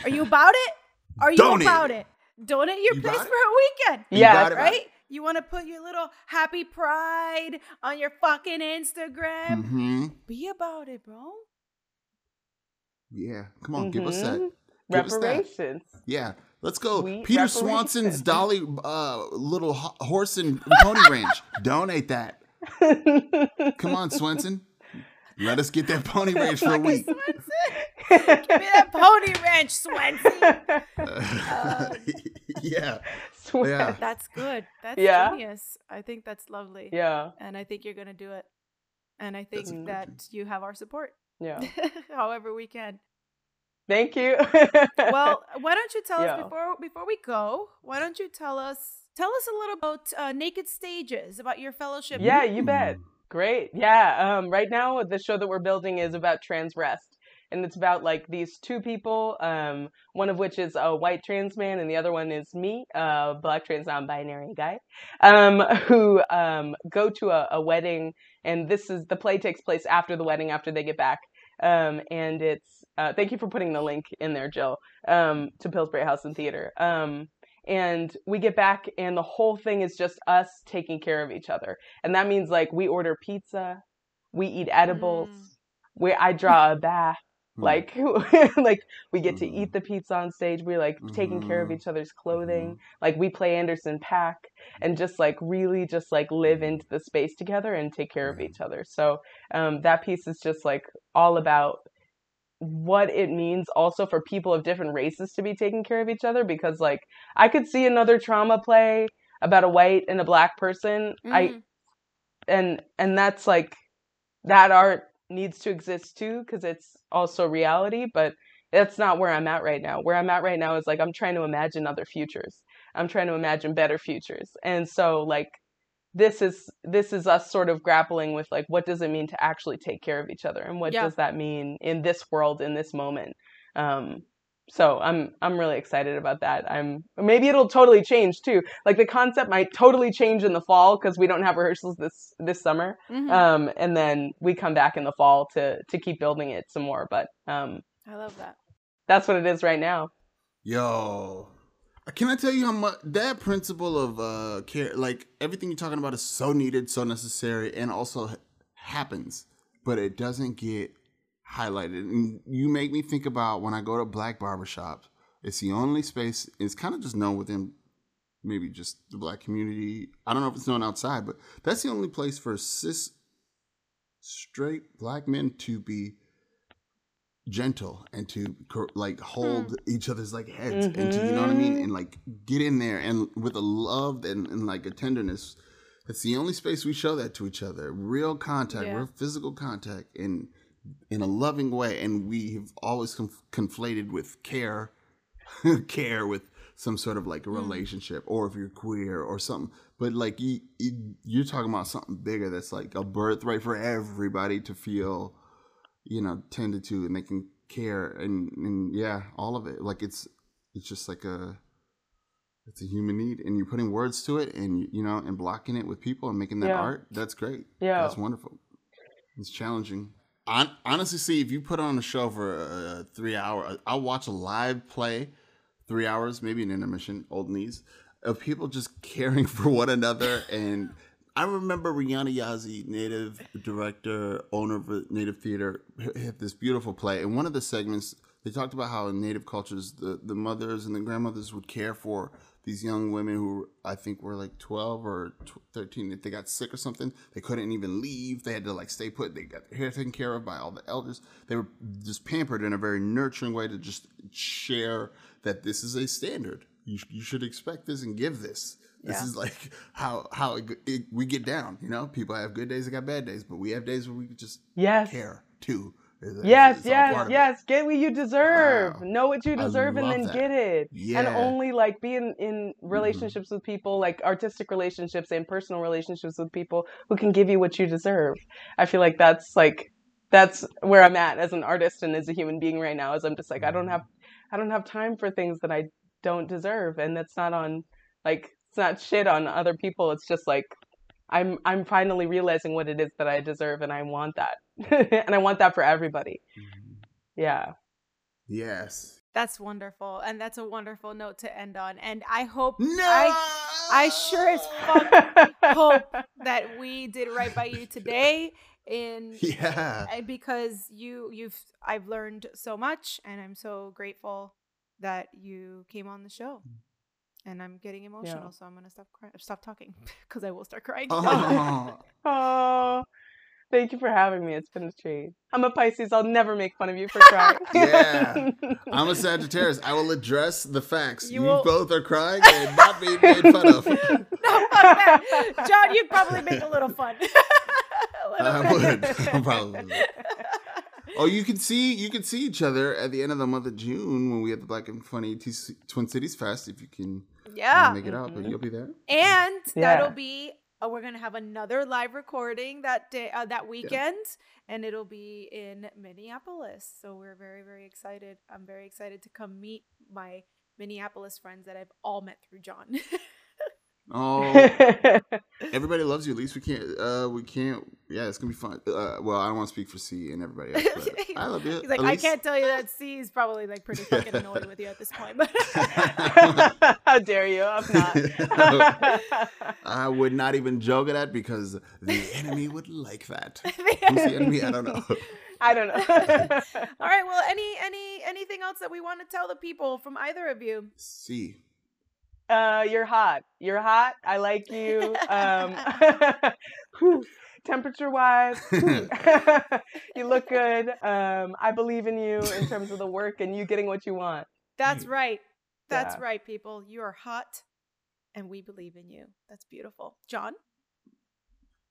Are you about it? Are you Donate about it. it? Donate your You place got for a weekend. Yeah. got Right? You want to put your little happy pride on your fucking Instagram? hmm Be about it, bro. Yeah, come on, give us that. Give us that. reparations. Yeah, let's go. Sweet Peter. Swanson's Dolly uh, little ho- horse and pony ranch. Donate that. Come on, Swenson. Let us get that pony ranch for a week. Give me that pony ranch, Swenson. Um, yeah. Sweat. Yeah. That's good. That's Yeah. genius. I think that's lovely. Yeah. And I think you're going to do it. And I think That's that you have our support Yeah. however we can. Thank you. Well, why don't you tell Yeah. us before before we go? Why don't you tell us tell us a little about uh, Naked Stages, about your fellowship? Yeah, you bet. Great. Yeah. Um, right now, the show that we're building is about trans rest. And it's about like these two people, um, one of which is a white trans man, and the other one is me, a black trans non binary guy, um, who um, go to a, a wedding. And this is the play takes place after the wedding, after they get back. Um, and it's, uh, thank you for putting the link in there, Jill, um, to Pillsbury House and Theater. Um, and we get back, and the whole thing is just us taking care of each other and that means like we order pizza we eat edibles Mm. we i draw a bath. Like like we get to eat the pizza on stage we're like taking care of Mhm. each other's clothing. Like we play Anderson .Paak and just like really just like live into the space together and take care of each other. So um, that piece is just like all about what it means also for people of different races to be taking care of each other because like i could see another trauma play about a white and a black person. I Mhm. and and that's like that art needs to exist too because it's also reality but that's not where i'm at right now. Where i'm at right now is like i'm trying to imagine other futures. I'm trying to imagine better futures. And so like this is this is us sort of grappling with like what does it mean to actually take care of each other? And what Yeah. does that mean in this world in this moment? Um so i'm i'm really excited about that i'm maybe it'll totally change too like the concept might totally change in the fall because we don't have rehearsals this this summer Mhm. um and then we come back in the fall to to keep building it some more but um I love that. that's what it is right now Yo. Can I tell you how much that principle of uh care like everything you're talking about is so needed, so necessary, and also happens, but it doesn't get highlighted. And you make me think about when I go to black barbershops. It's the only space it's kind of just known within maybe just the black community. I don't know if it's known outside, but that's the only place for cis straight black men to be gentle and to like hold each other's like heads and to you know what I mean Mhm. and like get in there and with a love and, and like a tenderness. It's the only space we show that to each other. Real contact, Yeah. real physical contact in in a loving way and we've always conf- conflated with care care with some sort of like a Mm. relationship or if you're queer or something. But like you, you you're talking about something bigger that's like a birthright for everybody to feel you know tended to and they can care and and yeah all of it. Like it's it's just like a it's a human need and you're putting words to it and you know and blocking it with people and making that Yeah. art that's great. Yeah. That's wonderful. It's challenging Honestly see if you put on a show for uh, three hour i'll watch a live play three hours maybe an intermission old knees of people just caring for one another and I remember Rhiana Yazzie, native director, owner of Native Theater, had this beautiful play. And one of the segments, they talked about how in Native cultures, the, the mothers and the grandmothers would care for these young women who I think were like 12 or 13. If they got sick or something, they couldn't even leave. They had to like stay put. They got their hair taken care of by all the elders. They were just pampered in a very nurturing way to just share that this is a standard. You, sh- you should expect this and give this. This Yeah. is like how how it, it, we get down. You know, people have good days, they got bad days, but we have days where we just yes care too. It's- Yes, it's all yes, it. yes. Get what you deserve. Wow. Know what you deserve and then that. get it. Yeah. And only like be in, in Mm-hmm. relationships with people, like artistic relationships and personal relationships with people who can give you what you deserve. I feel like that's like that's where I'm at as an artist and as a human being right now. Is I'm just like I don't have I don't have time for things that I don't deserve, and that's not on like it's not shit on other people. It's just like I'm I'm finally realizing what it is that I deserve, and I want that, and I want that for everybody. Mhm. Yeah. Yes. That's wonderful. And that's a wonderful note to end on. And I hope No. I I sure as fuck hope that we did right by you today in Yeah. and because you you've I've learned so much and I'm so grateful that you came on the show. And I'm getting emotional, so I'm gonna stop crying, stop talking because I will start crying. Oh. Oh, thank you for having me. It's been a treat. I'm a Pisces. I'll never make fun of you for crying. Yeah. I'm a Sagittarius. I will address the facts. You You, will- both are crying and not being made fun of. no, fuck that. John, you'd probably make a little fun. A little I bit. would. Probably. Oh, you can see you can see each other at the end of the month of June when we have the Black and Funny T- Twin Cities Fest. If you can yeah. make it out, but Mhm. you'll be there. and Yeah. that'll be uh, we're gonna have another live recording that day uh, that weekend and it'll be in minneapolis. So we're very very excited. I'm very excited to come meet my minneapolis friends that i've all met through john Oh, everybody loves you. At least we can't. Uh, we can't. Yeah, it's gonna be fun. Uh, well, I don't want to speak for C and everybody else, I love you. he's like At i can't tell you that c is probably like pretty fucking annoyed with you at this point but How dare you? I'm not. I would not even joke at that because the enemy would like that. Who's the enemy? I don't know. I don't know. all right well any any anything else that we want to tell the people from either of you C. Uh, you're hot. You're hot. I like you. Um, temperature wise, you look good. Um, I believe in you in terms of the work and you getting what you want. That's right. That's Yeah. right, people. You are hot and we believe in you. That's beautiful. John?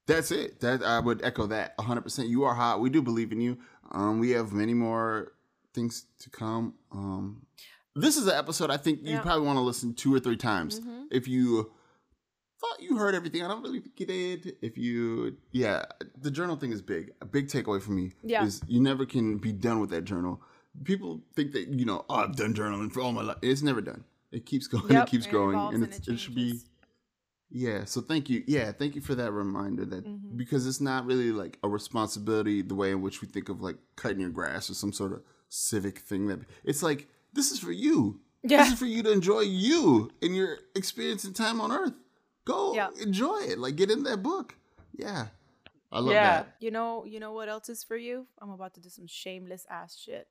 That's it. That I would echo that 100%. You are hot. We do believe in you. Um, we have many more things to come. Um, this is an episode I think you Yeah. probably want to listen two or three times. Mhm. If you thought you heard everything, I don't really think you did. If you, yeah, the journal thing is big. A big takeaway for me Yeah. is you never can be done with that journal. People think that you know, oh, I've done journaling for all my life. It's never done. It keeps going. Yep, It keeps growing, and and it it should be. Yeah, so thank you. Yeah, thank you for that reminder that Mhm. because it's not really like a responsibility the way in which we think of like cutting your grass or some sort of civic thing that it's like this is for you. Yeah. This is for you to enjoy you and your experience and time on earth. Go Yeah. enjoy it. Like get in that book. Yeah. I love Yeah. that. You know, you know what else is for you? I'm about to do some shameless ass shit.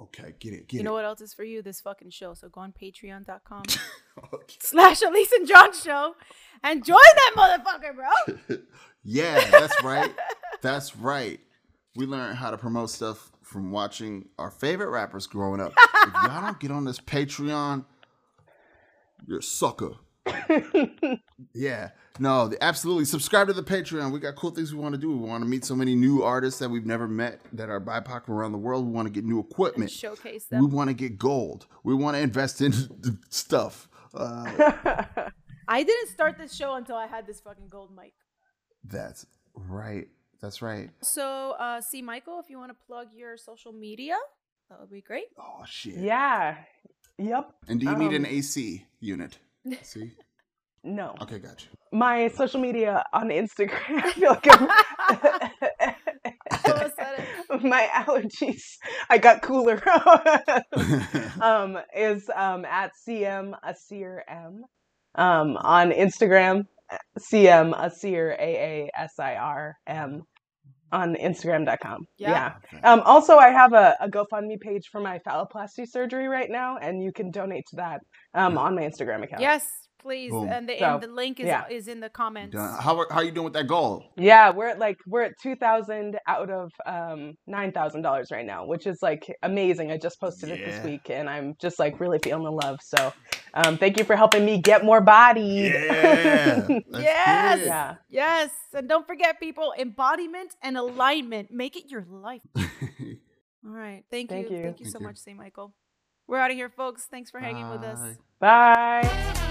Okay, get it, get you it. know what else is for you? This fucking show. So go on patreon.com Okay. slash Elise and John show and join that motherfucker, bro. yeah, that's right. That's right. We learned how to promote stuff from watching our favorite rappers growing up. if y'all don't get on this Patreon, you're a sucker. Yeah. No, absolutely. Subscribe to the Patreon. We got cool things we want to do. We want to meet so many new artists that we've never met that are BIPOC from around the world. We want to get new And equipment. showcase them. We want to get gold. We want to invest in stuff. Uh, I didn't start this show until I had this fucking gold mic. that's right. That's right. So, uh, C. Michael, if you want to plug your social media, that would be great. Oh, shit. yeah. Yep. And do you need an Um, AC unit? See? No. Okay, gotcha. My social media on Instagram. I feel like I'm. All of a sudden. my allergies. I got cooler. um, is um at cm asir m. Um, on Instagram, cm asir a a s i r m. On Instagram.com. Yeah. yeah. Okay. Um, also, I have a, a GoFundMe page for my phalloplasty surgery right now, and you can donate to that um, on my Instagram account. Yes, please. Boom. And the, So, and the link is yeah. is in the comments. How are- how are you doing with that goal? Yeah, we're at like we're at two thousand out of um nine thousand dollars right now, which is like amazing. I just posted it this week, and I'm just like really feeling the love. So, um, thank you for helping me get more body. Yeah. Yes. yeah. Yes, and don't forget, people, embodiment and alignment. Make it your life. All right. Thank, Thank you. you. Thank you Thank so you. much, C. Michael. We're out of here, folks. Thanks for hanging with us. Bye. Bye.